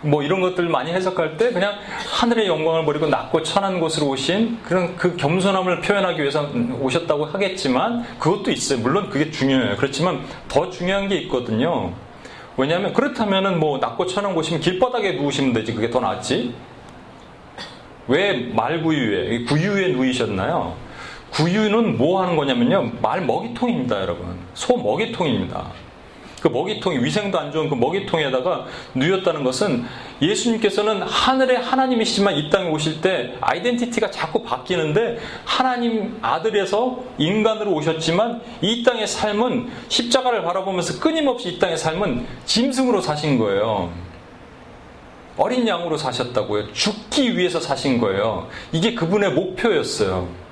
뭐 이런 것들 많이 해석할 때 그냥 하늘의 영광을 버리고 낮고 천한 곳으로 오신 그런 그 겸손함을 표현하기 위해서 오셨다고 하겠지만 그것도 있어요. 물론 그게 중요해요. 그렇지만 더 중요한 게 있거든요. 왜냐하면 그렇다면은 뭐 낮고 천한 곳이면 길바닥에 누우시면 되지 그게 더 낫지. 왜 말구유에 구유에 누이셨나요? 구유는 뭐 하는 거냐면요. 말 먹이통입니다, 여러분. 소 먹이통입니다. 그 먹이통이 위생도 안 좋은 그 먹이통에다가 누였다는 것은 예수님께서는 하늘의 하나님이시지만 이 땅에 오실 때 아이덴티티가 자꾸 바뀌는데 하나님 아들에서 인간으로 오셨지만 이 땅의 삶은 십자가를 바라보면서 끊임없이 이 땅의 삶은 짐승으로 사신 거예요. 어린 양으로 사셨다고요. 죽기 위해서 사신 거예요. 이게 그분의 목표였어요.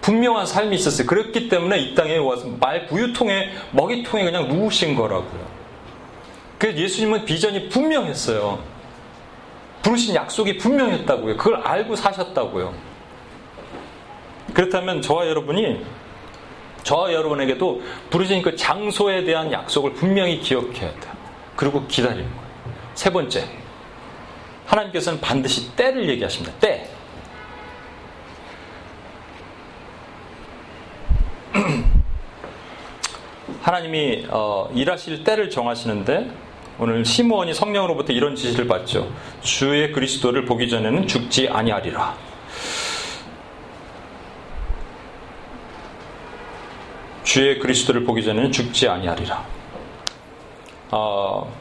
분명한 삶이 있었어요. 그렇기 때문에 이 땅에 와서 말 부유통에 먹이통에 그냥 누우신 거라고요. 그래서 예수님은 비전이 분명했어요. 부르신 약속이 분명했다고요. 그걸 알고 사셨다고요. 그렇다면 저와 여러분이 저와 여러분에게도 부르신 그 장소에 대한 약속을 분명히 기억해야 돼요. 그리고 기다리는 거예요. 세 번째. 하나님께서는 반드시 때를 얘기하십니다. 때. 하나님이 어, 일하실 때를 정하시는데 오늘 시므온이 성령으로부터 이런 지시를 받죠. 주의 그리스도를 보기 전에는 죽지 아니하리라. 주의 그리스도를 보기 전에는 죽지 아니하리라. 어,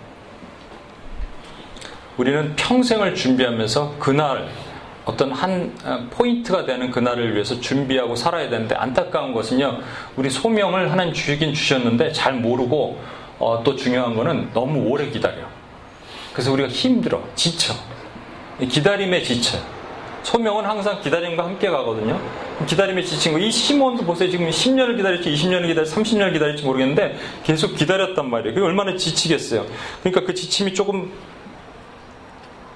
우리는 평생을 준비하면서 그날 어떤 한 어, 포인트가 되는 그날을 위해서 준비하고 살아야 되는데 안타까운 것은요, 우리 소명을 하나님 주긴 주셨는데 잘 모르고 어, 또 중요한 거는 너무 오래 기다려. 그래서 우리가 힘들어, 지쳐. 기다림에 지쳐요. 소명은 항상 기다림과 함께 가거든요. 기다림에 지친 거. 이 시몬도 보세요. 지금 10년을 기다릴지 20년을 기다릴지 30년을 기다릴지 모르겠는데 계속 기다렸단 말이에요. 그게 얼마나 지치겠어요. 그러니까 그 지침이 조금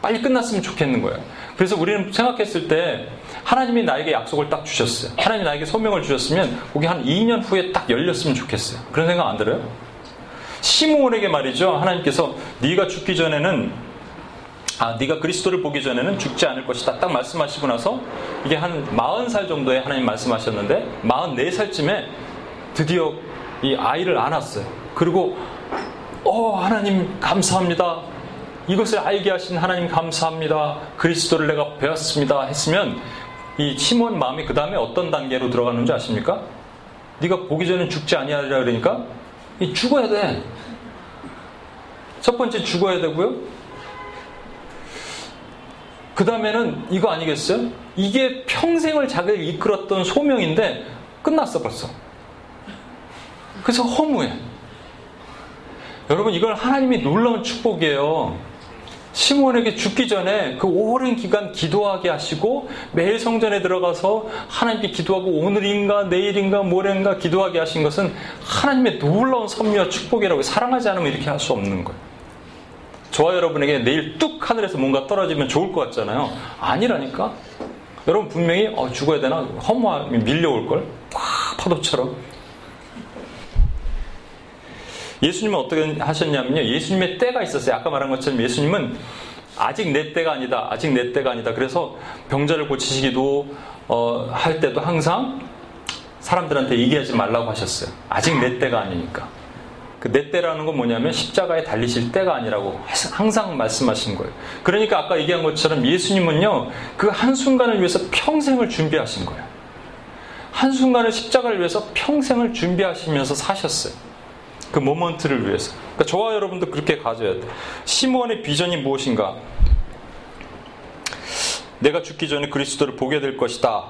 빨리 끝났으면 좋겠는 거예요. 그래서 우리는 생각했을 때 하나님이 나에게 약속을 딱 주셨어요. 하나님이 나에게 소명을 주셨으면 거기 한 2년 후에 딱 열렸으면 좋겠어요. 그런 생각 안 들어요? 시므온에게 말이죠. 하나님께서 네가 죽기 전에는 아, 네가 그리스도를 보기 전에는 죽지 않을 것이다. 딱 말씀하시고 나서 이게 한 40살 정도에 하나님 말씀하셨는데 44살쯤에 드디어 이 아이를 안았어요. 그리고 어, 하나님 감사합니다. 이것을 알게 하신 하나님 감사합니다. 그리스도를 내가 배웠습니다. 했으면 이 시몬 마음이 그 다음에 어떤 단계로 들어가는지 아십니까? 네가 보기 전에 죽지 아니하리라 그러니까 이 죽어야 돼. 첫 번째 죽어야 되고요. 그 다음에는 이거 아니겠어요? 이게 평생을 자기를 이끌었던 소명인데 끝났어 벌써. 그래서 허무해. 여러분 이걸 하나님이 놀라운 축복이에요. 시몬에게 죽기 전에 그 오랜 기간 기도하게 하시고 매일 성전에 들어가서 하나님께 기도하고 오늘인가 내일인가 모레인가 기도하게 하신 것은 하나님의 놀라운 섭리와 축복이라고 사랑하지 않으면 이렇게 할 수 없는 거예요. 저와 여러분에게 내일 뚝 하늘에서 뭔가 떨어지면 좋을 것 같잖아요. 아니라니까. 여러분 분명히 어, 죽어야 되나 허무함이 밀려올 걸. 꽉 파도처럼. 예수님은 어떻게 하셨냐면요. 예수님의 때가 있었어요. 아까 말한 것처럼 예수님은 아직 내 때가 아니다. 아직 내 때가 아니다. 그래서 병자를 고치시기도 어, 할 때도 항상 사람들한테 얘기하지 말라고 하셨어요. 아직 내 때가 아니니까. 그 내 때라는 건 뭐냐면 십자가에 달리실 때가 아니라고 항상 말씀하신 거예요. 그러니까 아까 얘기한 것처럼 예수님은요, 그 한순간을 위해서 평생을 준비하신 거예요. 한순간을 십자가를 위해서 평생을 준비하시면서 사셨어요. 그 모먼트를 위해서. 그러니까 저와 여러분도 그렇게 가져야 돼. 시몬의 비전이 무엇인가? 내가 죽기 전에 그리스도를 보게 될 것이다.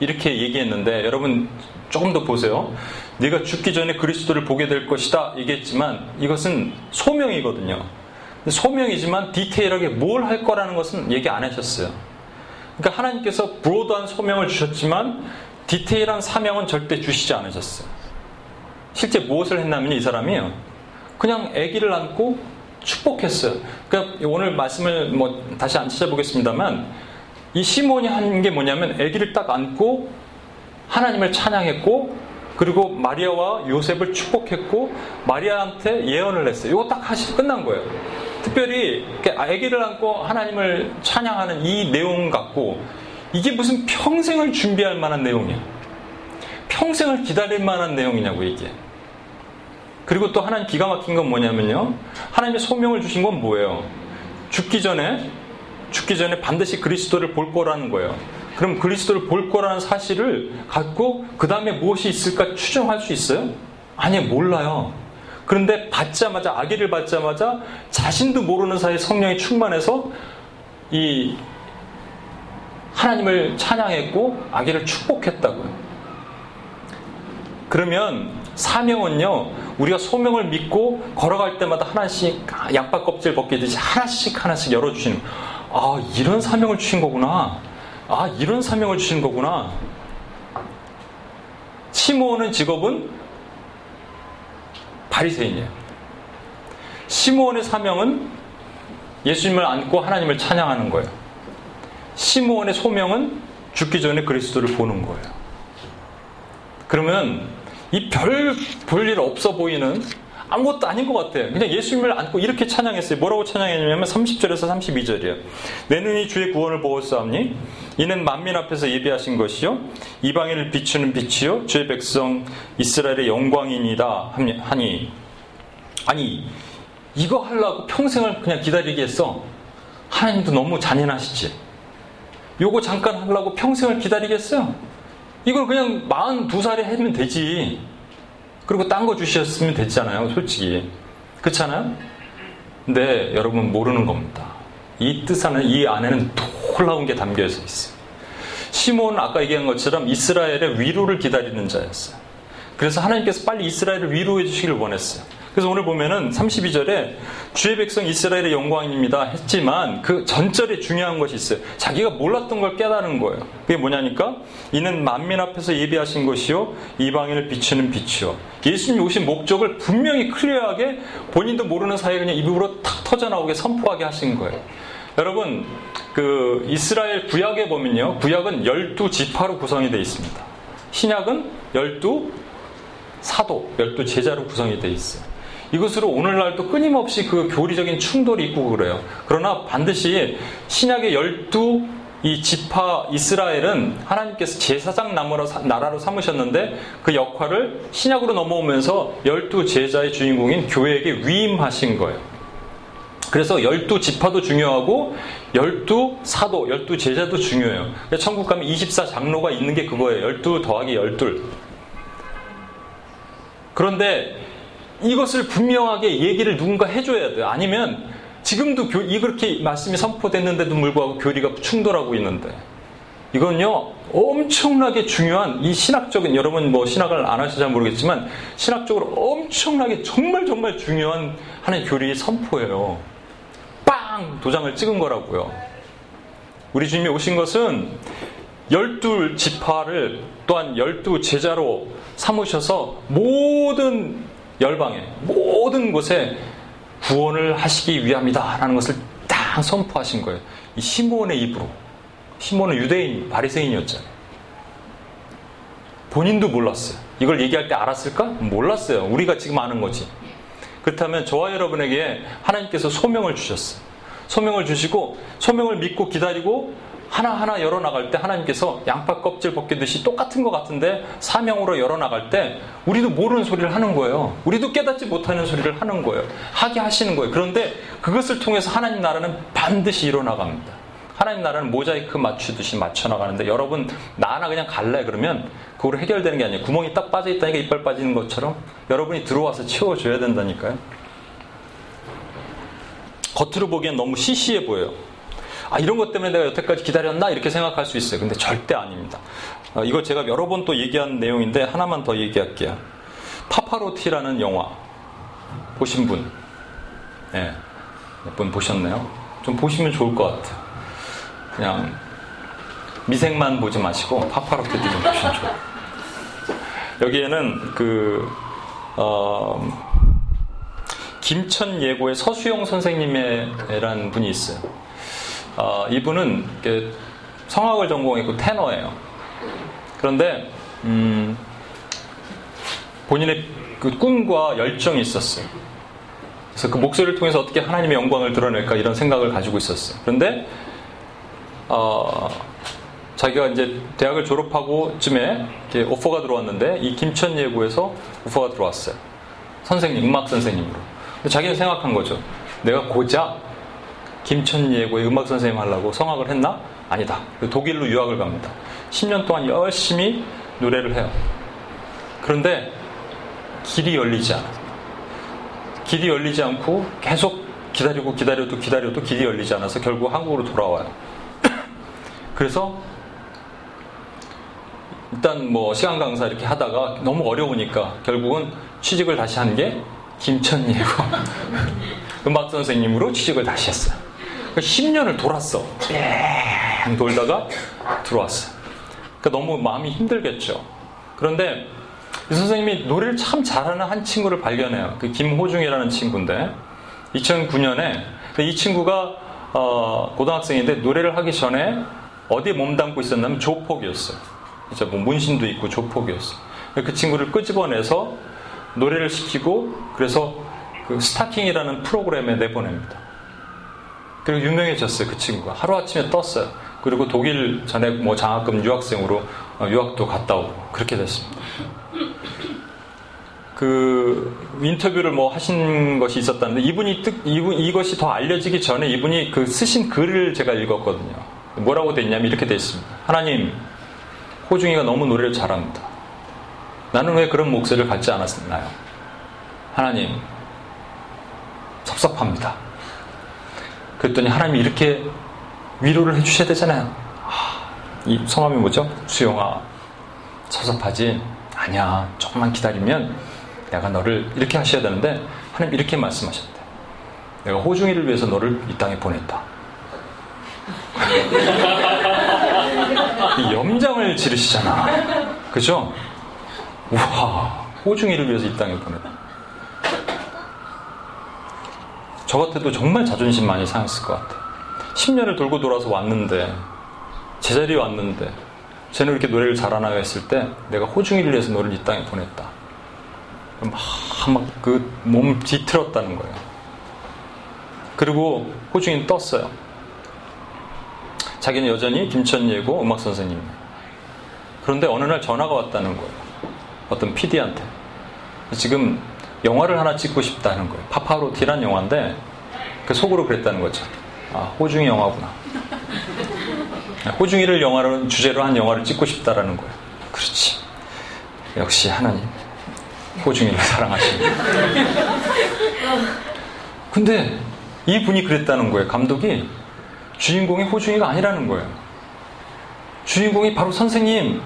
이렇게 얘기했는데 여러분 조금 더 보세요. 네가 죽기 전에 그리스도를 보게 될 것이다 얘기했지만 이것은 소명이거든요. 소명이지만 디테일하게 뭘 할 거라는 것은 얘기 안 하셨어요. 그러니까 하나님께서 브로드한 소명을 주셨지만 디테일한 사명은 절대 주시지 않으셨어요. 실제 무엇을 했냐면 이 사람이요. 그냥 아기를 안고 축복했어요. 그러니까 오늘 말씀을 뭐 다시 안 찾아보겠습니다만 이 시몬이 한 게 뭐냐면 아기를 딱 안고 하나님을 찬양했고 그리고 마리아와 요셉을 축복했고 마리아한테 예언을 했어요. 이거 딱 하시 끝난 거예요. 특별히 아기를 안고 하나님을 찬양하는 이 내용 갖고 이게 무슨 평생을 준비할 만한 내용이야. 평생을 기다릴 만한 내용이냐고 이게. 그리고 또 하나님 기가 막힌 건 뭐냐면요. 하나님의 소명을 주신 건 뭐예요? 죽기 전에 죽기 전에 반드시 그리스도를 볼 거라는 거예요. 그럼 그리스도를 볼 거라는 사실을 갖고 그 다음에 무엇이 있을까 추정할 수 있어요? 아니 몰라요. 그런데 받자마자 아기를 받자마자 자신도 모르는 사이에 성령이 충만해서 이 하나님을 찬양했고 아기를 축복했다고요. 그러면 사명은요 우리가 소명을 믿고 걸어갈 때마다 하나씩 양파 껍질 벗기듯이 하나씩 하나씩 열어주시는 아 이런 사명을 주신 거구나. 아 이런 사명을 주신 거구나. 시므온의 직업은 바리새인이에요. 시므온의 사명은 예수님을 안고 하나님을 찬양하는 거예요. 시므온의 소명은 죽기 전에 그리스도를 보는 거예요. 그러면 이 별 볼 일 없어 보이는 아무것도 아닌 것 같아요. 그냥 예수님을 안고 이렇게 찬양했어요. 뭐라고 찬양했냐면 30절에서 32절이에요. 내 눈이 주의 구원을 보았사오니 이는 만민 앞에서 예비하신 것이요 이방인을 비추는 빛이요 주의 백성 이스라엘의 영광이니다 하니 아니 이거 하려고 평생을 그냥 기다리게 했어. 하나님도 너무 잔인하시지. 요거 잠깐 하려고 평생을 기다리겠어요? 이걸 그냥 42살에 하면 되지. 그리고 딴 거 주셨으면 됐잖아요, 솔직히. 그렇잖아요? 근데 여러분 모르는 겁니다. 이 뜻 안에, 이 안에는 놀라운 게 담겨져 있어요. 시몬은 아까 얘기한 것처럼 이스라엘의 위로를 기다리는 자였어요. 그래서 하나님께서 빨리 이스라엘을 위로해 주시길 원했어요. 그래서 오늘 보면은 32절에 주의 백성 이스라엘의 영광입니다 했지만 그 전절에 중요한 것이 있어요. 자기가 몰랐던 걸 깨달은 거예요. 그게 뭐냐니까 이는 만민 앞에서 예비하신 것이요 이방인을 비추는 빛이요. 예수님이 오신 목적을 분명히 클리어하게 본인도 모르는 사이에 그냥 입으로 탁 터져 나오게 선포하게 하신 거예요. 여러분, 그 이스라엘 구약에 보면요. 구약은 12 지파로 구성이 되어 있습니다. 신약은 12 사도, 12 제자로 구성이 되어 있어요. 이것으로 오늘날도 끊임없이 그 교리적인 충돌이 있고 그래요. 그러나 반드시 신약의 12이 지파 이스라엘은 하나님께서 제사장 나라로 삼으셨는데 그 역할을 신약으로 넘어오면서 열두 제자의 주인공인 교회에게 위임하신 거예요. 그래서 열두 지파도 중요하고 열두 사도, 열두 제자도 중요해요. 그러니까 천국 가면 24 장로가 있는 게 그거예요. 열두 더하기 열둘. 그런데 이것을 분명하게 얘기를 누군가 해줘야 돼요. 아니면 지금도 교, 이렇게 말씀이 선포됐는데도 불구하고 교리가 충돌하고 있는데 이건요 엄청나게 중요한 이 신학적인 여러분 뭐 신학을 안 하시잘 모르겠지만 신학적으로 엄청나게 정말 정말 중요한 하나의 교리의 선포예요. 빵 도장을 찍은 거라고요. 우리 주님이 오신 것은 열둘 지파를 또한 열두 제자로 삼으셔서 모든 열방에 모든 곳에 구원을 하시기 위함이다. 라는 것을 딱 선포하신 거예요. 이 시몬의 입으로. 시몬은 유대인, 바리새인이었잖아요. 본인도 몰랐어요. 이걸 얘기할 때 알았을까? 몰랐어요. 우리가 지금 아는 거지. 그렇다면 저와 여러분에게 하나님께서 소명을 주셨어요. 소명을 주시고 소명을 믿고 기다리고 하나하나 열어나갈 때 하나님께서 양파 껍질 벗기듯이 똑같은 것 같은데 사명으로 열어나갈 때 우리도 모르는 소리를 하는 거예요. 우리도 깨닫지 못하는 소리를 하는 거예요. 하게 하시는 거예요. 그런데 그것을 통해서 하나님 나라는 반드시 일어나갑니다. 하나님 나라는 모자이크 맞추듯이 맞춰나가는데 여러분 나 하나 그냥 갈래 그러면 그거로 해결되는 게 아니에요. 구멍이 딱 빠져있다니까 이빨 빠지는 것처럼 여러분이 들어와서 채워줘야 된다니까요. 겉으로 보기엔 너무 시시해 보여요. 아, 이런 것 때문에 내가 여태까지 기다렸나? 이렇게 생각할 수 있어요. 근데 절대 아닙니다. 어, 이거 제가 여러 번 또 얘기한 내용인데 하나만 더 얘기할게요. 파파로티라는 영화 보신 분? 예. 몇분 보셨나요? 좀 보시면 좋을 것 같아요. 그냥 미생만 보지 마시고 파파로티도 좀 보시면 좋아요. 여기에는 그, 어, 김천 예고의 서수영 선생님이라는 분이 있어요. 어, 이분은 성악을 전공했고 테너예요. 그런데 음, 본인의 그 꿈과 열정이 있었어요. 그래서 그 목소리를 통해서 어떻게 하나님의 영광을 드러낼까 이런 생각을 가지고 있었어요. 그런데 어, 자기가 이제 대학을 졸업하고 쯤에 오퍼가 들어왔는데 이 김천 예고에서 오퍼가 들어왔어요. 선생님, 음악 선생님으로. 자기는 생각한 거죠. 내가 고작 김천예고의 음악 선생님 하려고 성악을 했나? 아니다. 독일로 유학을 갑니다. 10년 동안 열심히 노래를 해요. 그런데 길이 열리지 않아. 길이 열리지 않고 계속 기다리고 기다려도 기다려도 길이 열리지 않아서 결국 한국으로 돌아와요. 그래서 일단 뭐 시간 강사 이렇게 하다가 너무 어려우니까 결국은 취직을 다시 한 게 김천예고 음악 선생님으로 취직을 다시 했어요. 10년을 돌았어. 뺑 돌다가 들어왔어. 그러니까 너무 마음이 힘들겠죠. 그런데 이 선생님이 노래를 참 잘하는 한 친구를 발견해요. 그 김호중이라는 친구인데 2009년에 이 친구가 어, 고등학생인데 노래를 하기 전에 어디에 몸담고 있었냐면 조폭이었어요. 이제 뭐 문신도 있고 조폭이었어요. 그 친구를 끄집어내서 노래를 시키고 그래서 그 스타킹이라는 프로그램에 내보냅니다. 그리고 유명해졌어요, 그 친구가. 하루아침에 떴어요. 그리고 독일 전에 뭐 장학금 유학생으로 어, 유학도 갔다 오고 그렇게 됐습니다. 그 인터뷰를 뭐 하신 것이 있었다는데 이분이 뜻 이분 이것이 더 알려지기 전에 이분이 그 쓰신 글을 제가 읽었거든요. 뭐라고 돼 있냐면 이렇게 돼 있습니다. 하나님 호중이가 너무 노래를 잘합니다. 나는 왜 그런 목소리를 갖지 않았나요? 하나님 섭섭합니다. 그랬더니 하나님이 이렇게 위로를 해주셔야 되잖아요. 이 성함이 뭐죠? 수영아. 섭섭하지? 아니야. 조금만 기다리면 내가 너를 이렇게 하셔야 되는데 하나님 이렇게 말씀하셨대. 내가 호중이를 위해서 너를 이 땅에 보냈다. 이 염장을 지르시잖아. 그죠? 우와, 호중이를 위해서 이 땅에 보냈다. 저 같아도 정말 자존심 많이 상했을 것 같아요. 10년을 돌고 돌아서 왔는데 제자리에 왔는데 쟤는 이렇게 노래를 잘하나 했을 때 내가 호중이를 위해서 너를 이 땅에 보냈다. 막그 몸 뒤틀었다는 거예요. 그리고 호중이는 떴어요. 자기는 여전히 김천예고 음악 선생님. 그런데 어느 날 전화가 왔다는 거예요. 어떤 PD한테. 지금 영화를 하나 찍고 싶다는 거예요. 파파로티란 영화인데 그 속으로 그랬다는 거죠. 아, 호중이 영화구나. 호중이를 영화로 주제로 한 영화를 찍고 싶다라는 거예요. 그렇지. 역시 하나님 호중이를 사랑하십니다. 근데 이 분이 그랬다는 거예요. 감독이 주인공이 호중이가 아니라는 거예요. 주인공이 바로 선생님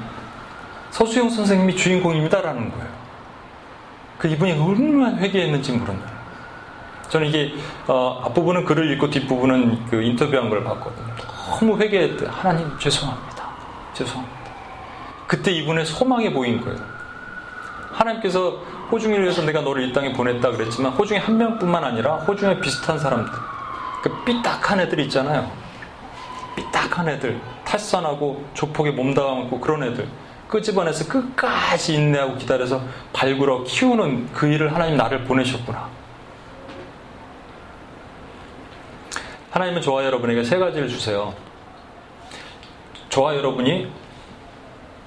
서수영 선생님이 주인공입니다라는 거예요. 그 이분이 얼마나 회개했는지 모른다. 저는 이게 어, 앞부분은 글을 읽고 뒷부분은 그 인터뷰한 걸 봤거든요. 너무 회개했대. 하나님 죄송합니다. 죄송합니다. 그때 이분의 소망이 보인 거예요. 하나님께서 호중이를 위해서 내가 너를 이 땅에 보냈다 그랬지만 호중이 한 명뿐만 아니라 호중에 비슷한 사람들 그 삐딱한 애들 있잖아요. 삐딱한 애들 탈선하고 조폭에 몸담고 그런 애들 끄집어내서 끝까지 인내하고 기다려서 발굴어 키우는 그 일을 하나님 나를 보내셨구나. 하나님은 저와 여러분에게 세 가지를 주세요. 저와 여러분이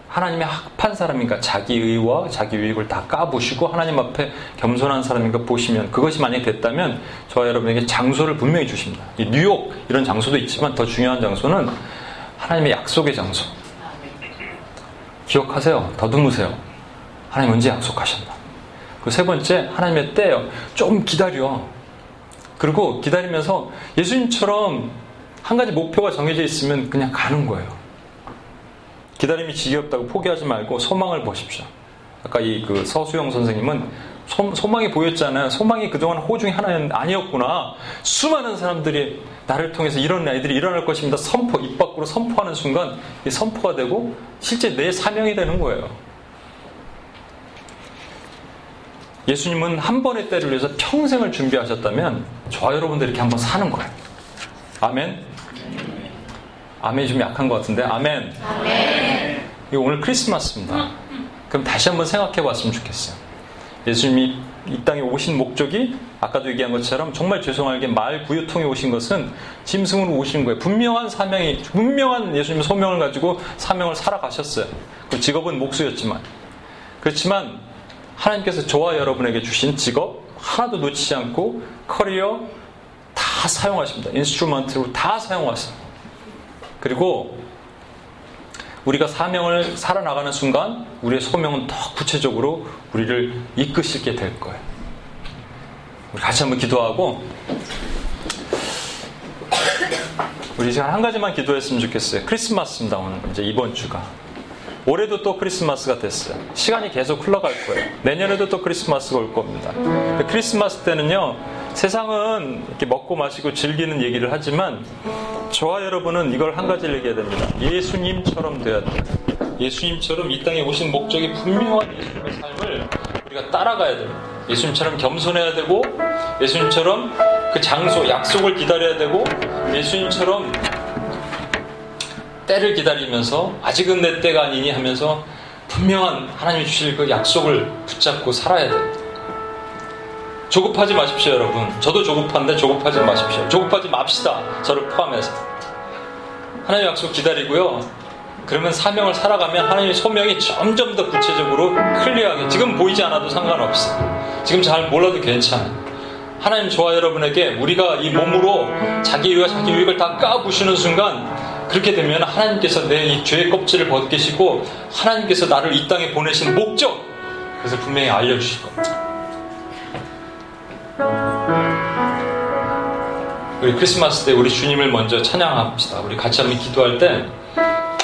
하나님의 합한 사람인가 자기 의와 자기 유익을 다 까부시고 하나님 앞에 겸손한 사람인가 보시면 그것이 만약에 됐다면 저와 여러분에게 장소를 분명히 주십니다. 이 뉴욕 이런 장소도 있지만 더 중요한 장소는 하나님의 약속의 장소. 기억하세요. 더듬으세요. 하나님 언제 약속하셨나. 그 세 번째 하나님의 때요. 좀 기다려. 그리고 기다리면서 예수님처럼 한 가지 목표가 정해져 있으면 그냥 가는 거예요. 기다림이 지겹다고 포기하지 말고 소망을 보십시오. 아까 이 그 서수영 선생님은 소, 망이 보였잖아요. 소망이 그동안 호중이 하나는 아니었구나. 수많은 사람들이 나를 통해서 이런 아이들이 일어날 것입니다. 선포, 입 밖으로 선포하는 순간 이 선포가 되고 실제 내 사명이 되는 거예요. 예수님은 한 번의 때를 위해서 평생을 준비하셨다면 저와 여러분들 이렇게 한번 사는 거예요. 아멘? 아멘이 좀 약한 것 같은데, 아멘. 아멘. 이거 오늘 크리스마스입니다. 그럼 다시 한번 생각해 봤으면 좋겠어요. 예수님이 이 땅에 오신 목적이 아까도 얘기한 것처럼 정말 죄송하게 말 구유통에 오신 것은 짐승으로 오신 거예요. 분명한 사명이, 분명한 예수님의 소명을 가지고 사명을 살아가셨어요. 그 직업은 목수였지만. 그렇지만 하나님께서 저와 여러분에게 주신 직업 하나도 놓치지 않고 커리어 다 사용하십니다. instrument로 다 사용하십니다. 그리고 우리가 사명을 살아나가는 순간 우리의 소명은 더 구체적으로 우리를 이끄시게 될 거예요. 우리 같이 한번 기도하고 우리 시간 한 가지만 기도했으면 좋겠어요. 크리스마스입니다. 오늘 이제 이번 주가. 올해도 또 크리스마스가 됐어요. 시간이 계속 흘러갈 거예요. 내년에도 또 크리스마스가 올 겁니다. 크리스마스 때는요, 세상은 이렇게 먹고 마시고 즐기는 얘기를 하지만 저와 여러분은 이걸 한 가지를 얘기해야 됩니다. 예수님처럼 돼야 돼요. 예수님처럼 이 땅에 오신 목적이 분명한 예수님의 삶을 우리가 따라가야 돼요. 예수님처럼 겸손해야 되고, 예수님처럼 그 장소, 약속을 기다려야 되고, 예수님처럼 때를 기다리면서 아직은 내 때가 아니니 하면서 분명한 하나님이 주실 그 약속을 붙잡고 살아야 됩니다. 조급하지 마십시오, 여러분. 저도 조급한데 조급하지 마십시오. 조급하지 맙시다. 저를 포함해서. 하나님 약속 기다리고요. 그러면 사명을 살아가면 하나님의 소명이 점점 더 구체적으로 클리어하게 지금 보이지 않아도 상관없어. 지금 잘 몰라도 괜찮아. 하나님 저와 여러분에게 우리가 이 몸으로 자기 유익과 자기 유익을 다 까부시는 순간 그렇게 되면 하나님께서 내 이 죄의 껍질을 벗기시고 하나님께서 나를 이 땅에 보내신 목적 그래서 분명히 알려주실 겁니다. 우리 크리스마스 때 우리 주님을 먼저 찬양합시다. 우리 같이 한번 기도할 때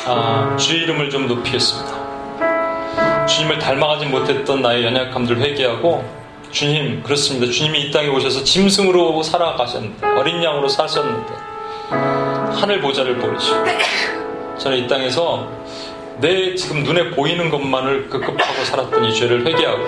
아, 주의 이름을 좀 높이겠습니다. 주님을 닮아가지 못했던 나의 연약함들 회개하고 주님 그렇습니다. 주님이 이 땅에 오셔서 짐승으로 살아가셨는데 어린 양으로 사셨는데 하늘 보좌를 버리시고 저는 이 땅에서 내 지금 눈에 보이는 것만을 급급하고 살았던 이 죄를 회개하고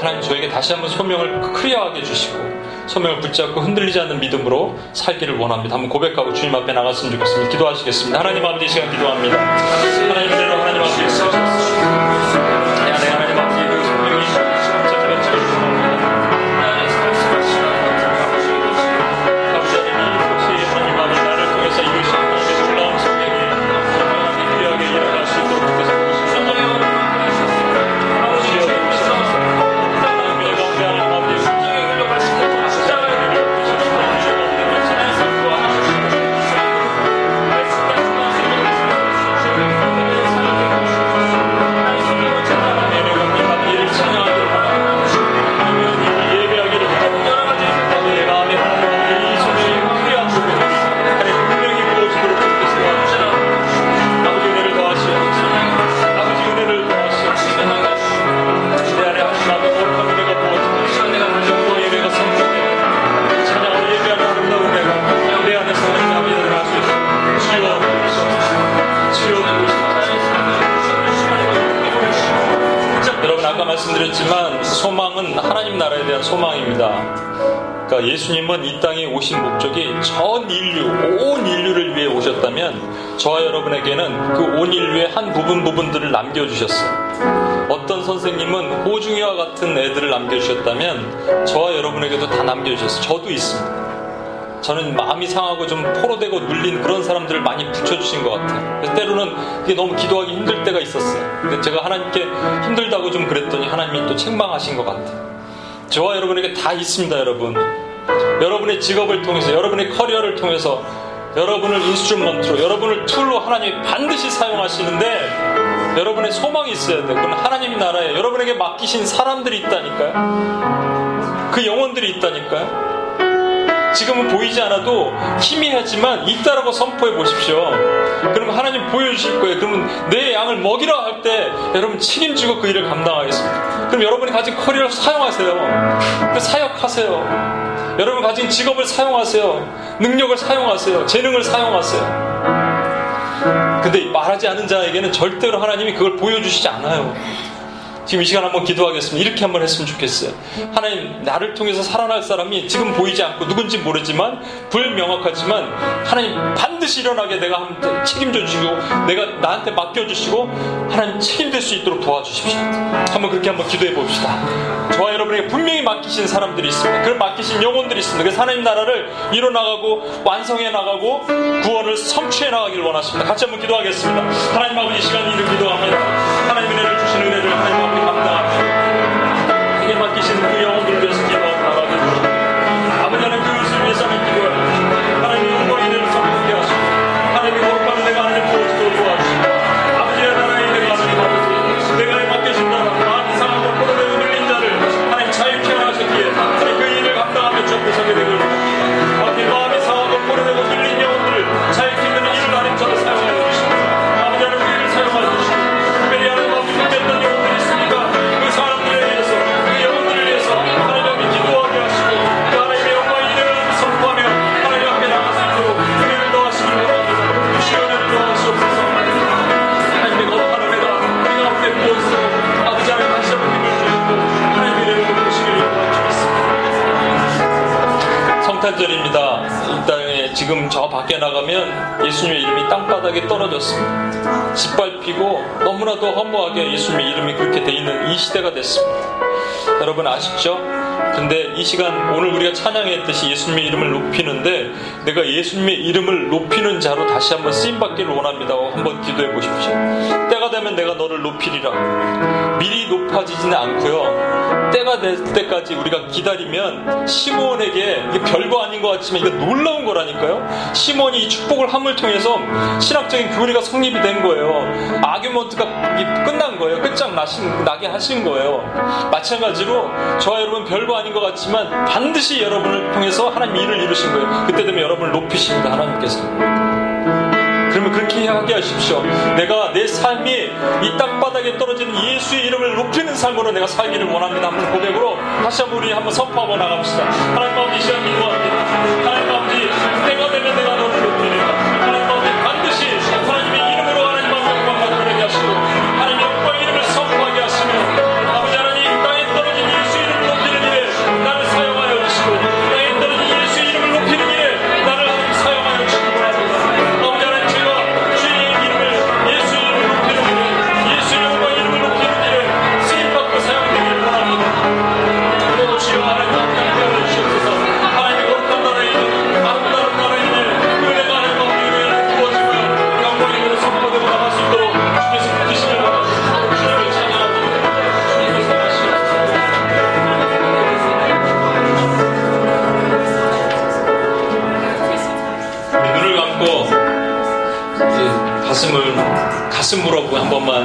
하나님 저에게 다시 한번 소명을 클리어하게 해주시고 소명을 붙잡고 흔들리지 않는 믿음으로 살기를 원합니다. 한번 고백하고 주님 앞에 나갔으면 좋겠습니다. 기도하시겠습니다. 하나님 아버지 이 시간 기도합니다. 하나님 은혜로 하나님 있 예수님은 이 땅에 오신 목적이 전 인류, 온 인류를 위해 오셨다면 저와 여러분에게는 그 온 인류의 한 부분 부분들을 남겨주셨어요. 어떤 선생님은 호중이와 같은 애들을 남겨주셨다면 저와 여러분에게도 다 남겨주셨어요. 저도 있습니다. 저는 마음이 상하고 좀 포로되고 눌린 그런 사람들을 많이 붙여주신 것 같아요. 때로는 이게 너무 기도하기 힘들 때가 있었어요. 근데 제가 하나님께 힘들다고 좀 그랬더니 하나님이 또 책망하신 것 같아요. 저와 여러분에게 다 있습니다, 여러분. 여러분의 직업을 통해서, 여러분의 커리어를 통해서, 여러분을 instrument로, 여러분을 tool로 하나님이 반드시 사용하시는데, 여러분의 소망이 있어야 돼요. 그건 하나님 나라에 여러분에게 맡기신 사람들이 있다니까요. 그 영혼들이 있다니까요. 지금은 보이지 않아도 희미하지만 있다라고 선포해 보십시오. 그러면 하나님 보여주실 거예요. 그러면 내 양을 먹이라 할 때 여러분 책임지고 그 일을 감당하겠습니다. 그럼 여러분이 가진 커리어를 사용하세요. 그 사역하세요. 여러분 가진 직업을 사용하세요. 능력을 사용하세요. 재능을 사용하세요. 근데 말하지 않은 자에게는 절대로 하나님이 그걸 보여주시지 않아요. 지금 이 시간 한번 기도하겠습니다. 이렇게 한번 했으면 좋겠어요. 하나님, 나를 통해서 살아날 사람이 지금 보이지 않고 누군지 모르지만, 불명확하지만, 하나님 반드시 일어나게 내가 책임져 주시고, 내가 나한테 맡겨주시고, 하나님 책임질 수 있도록 도와주십시오. 한번 그렇게 한번 기도해 봅시다. 저와 여러분에게 분명히 맡기신 사람들이 있습니다. 그런 맡기신 영혼들이 있습니다. 그래서 하나님 나라를 이뤄나가고, 완성해 나가고, 구원을 성취해 나가기를 원하십니다. 같이 한번 기도하겠습니다. 하나님 아버지 이 시간 이를 기도합니다. 하나님 은혜를 주신 은혜를 하나님 감 밖에 나가면 예수님의 이름이 땅바닥에 떨어졌습니다. 짓밟히고 너무나도 허무하게 예수님의 이름이 그렇게 돼 있는 이 시대가 됐습니다. 여러분 아시죠? 근데 이 시간 오늘 우리가 찬양했듯이 예수님의 이름을 높이는데 내가 예수님의 이름을 높이는 자로 다시 한번 쓰임 받기를 원합니다. 한번 기도해 보십시오. 때가 되면 내가 너를 높이리라. 미리 높아지지는 않고요. 때가 될 때까지 우리가 기다리면 시몬에게 이게 별거 아닌 것 같지만 이거 놀라운 거라니까요. 시몬이 이 축복을 함을 통해서 신학적인 교리가 성립이 된 거예요. 아규먼트가 끝난 거예요. 끝장 나신, 나게 하신 거예요. 마찬가지로 저와 여러분 별거 아닌 것 같지만 반드시 여러분을 통해서 하나님 일을 이루신 거예요. 그때 되면 여러분을 높이십니다. 하나님께서. 그러면 그렇게 하게 하십시오. 내가 내 삶이 이 땅바닥에 떨어지는 예수의 이름을 높이는 삶으로 내가 살기를 원합니다. 한번 고백으로 다시 한번 우리 한번 선포하고 나갑시다. 하나님 아버지 이 시간 기도합니다. 하나님 아버지 때가 되면 내가 너를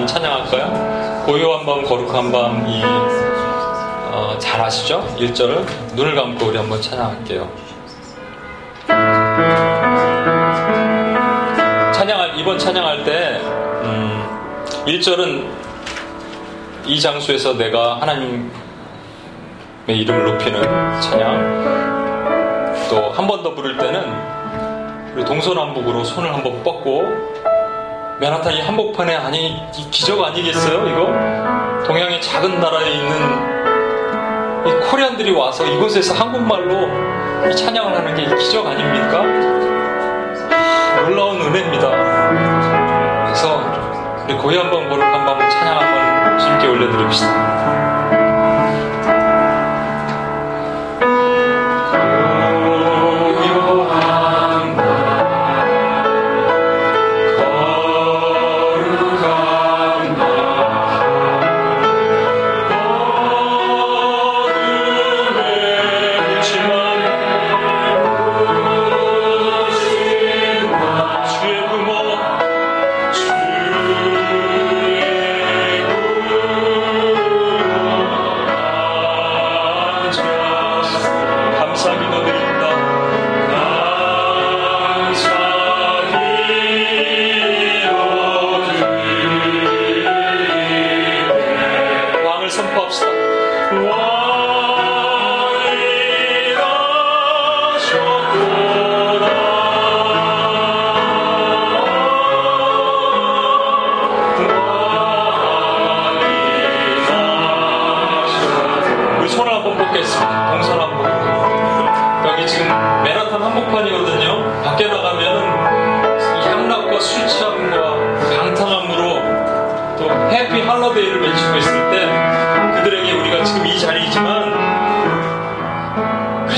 찬양할까요? 고요한 밤, 거룩한 밤, 이, 어, 잘 아시죠? 1절. 눈을 감고 우리 한번 찬양할게요. 찬양할, 이번 찬양할 때, 음, 1절은 이 장소에서 내가 하나님의 이름을 높이는 찬양. 또 한 번 더 부를 때는 우리 동서남북으로 손을 한번 뻗고 맨하탄 이 한복판에 아니 이 기적 아니겠어요 이거 동양의 작은 나라에 있는 이 코리안들이 와서 이곳에서 한국말로 이 찬양을 하는 게 기적 아닙니까? 놀라운 은혜입니다. 그래서 우리 고이 한번 거룩한 밤을 찬양 한번 주님께 올려드립시다.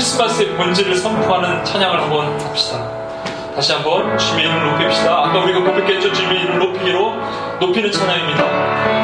크리스마스의 본질을 선포하는 찬양을 한번 합시다. 다시 한번 주님의 이름을 높입시다. 아까 우리가 고백했죠. 이름을 높이기로 높이는 찬양입니다.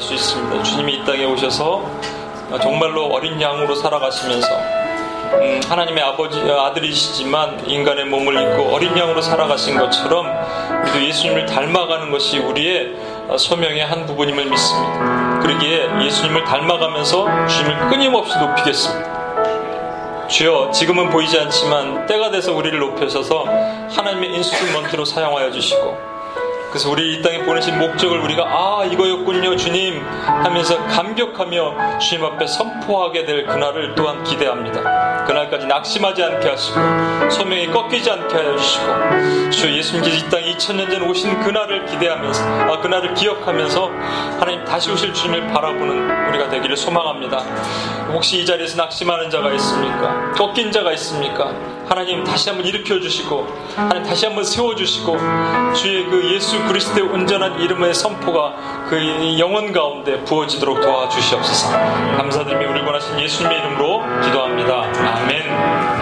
알 수 있습니다. 주님이 이 땅에 오셔서 정말로 어린 양으로 살아가시면서 음, 하나님의 아버지 아들이시지만 인간의 몸을 입고 어린 양으로 살아가신 것처럼 우리도 예수님을 닮아가는 것이 우리의 소명의 한 부분임을 믿습니다. 그러기에 예수님을 닮아가면서 주님을 끊임없이 높이겠습니다. 주여 지금은 보이지 않지만 때가 돼서 우리를 높여서서 하나님의 instrument로 사용하여 주시고 그래서 우리 이 땅에 보내신 목적을 우리가 아 이거였군요 주님 하면서 감격하며 주님 앞에 선포하게 될 그날을 또한 기대합니다. 그날까지 낙심하지 않게 하시고 소명이 꺾이지 않게 하여 주시고 주 예수님께서 이 땅에 2000년 전 오신 그날을 기대하면서 아 그날을 기억하면서 하나님 다시 오실 주님을 바라보는 우리가 되기를 소망합니다. 혹시 이 자리에서 낙심하는 자가 있습니까? 꺾인 자가 있습니까? 하나님 다시 한번 일으켜 주시고 하나님 다시 한번 세워 주시고 주의 그 예수 그리스도의 온전한 이름의 선포가 그 영혼 가운데 부어지도록 도와 주시옵소서. 감사드리며 우리 원하신 예수님의 이름으로 기도합니다. 아멘.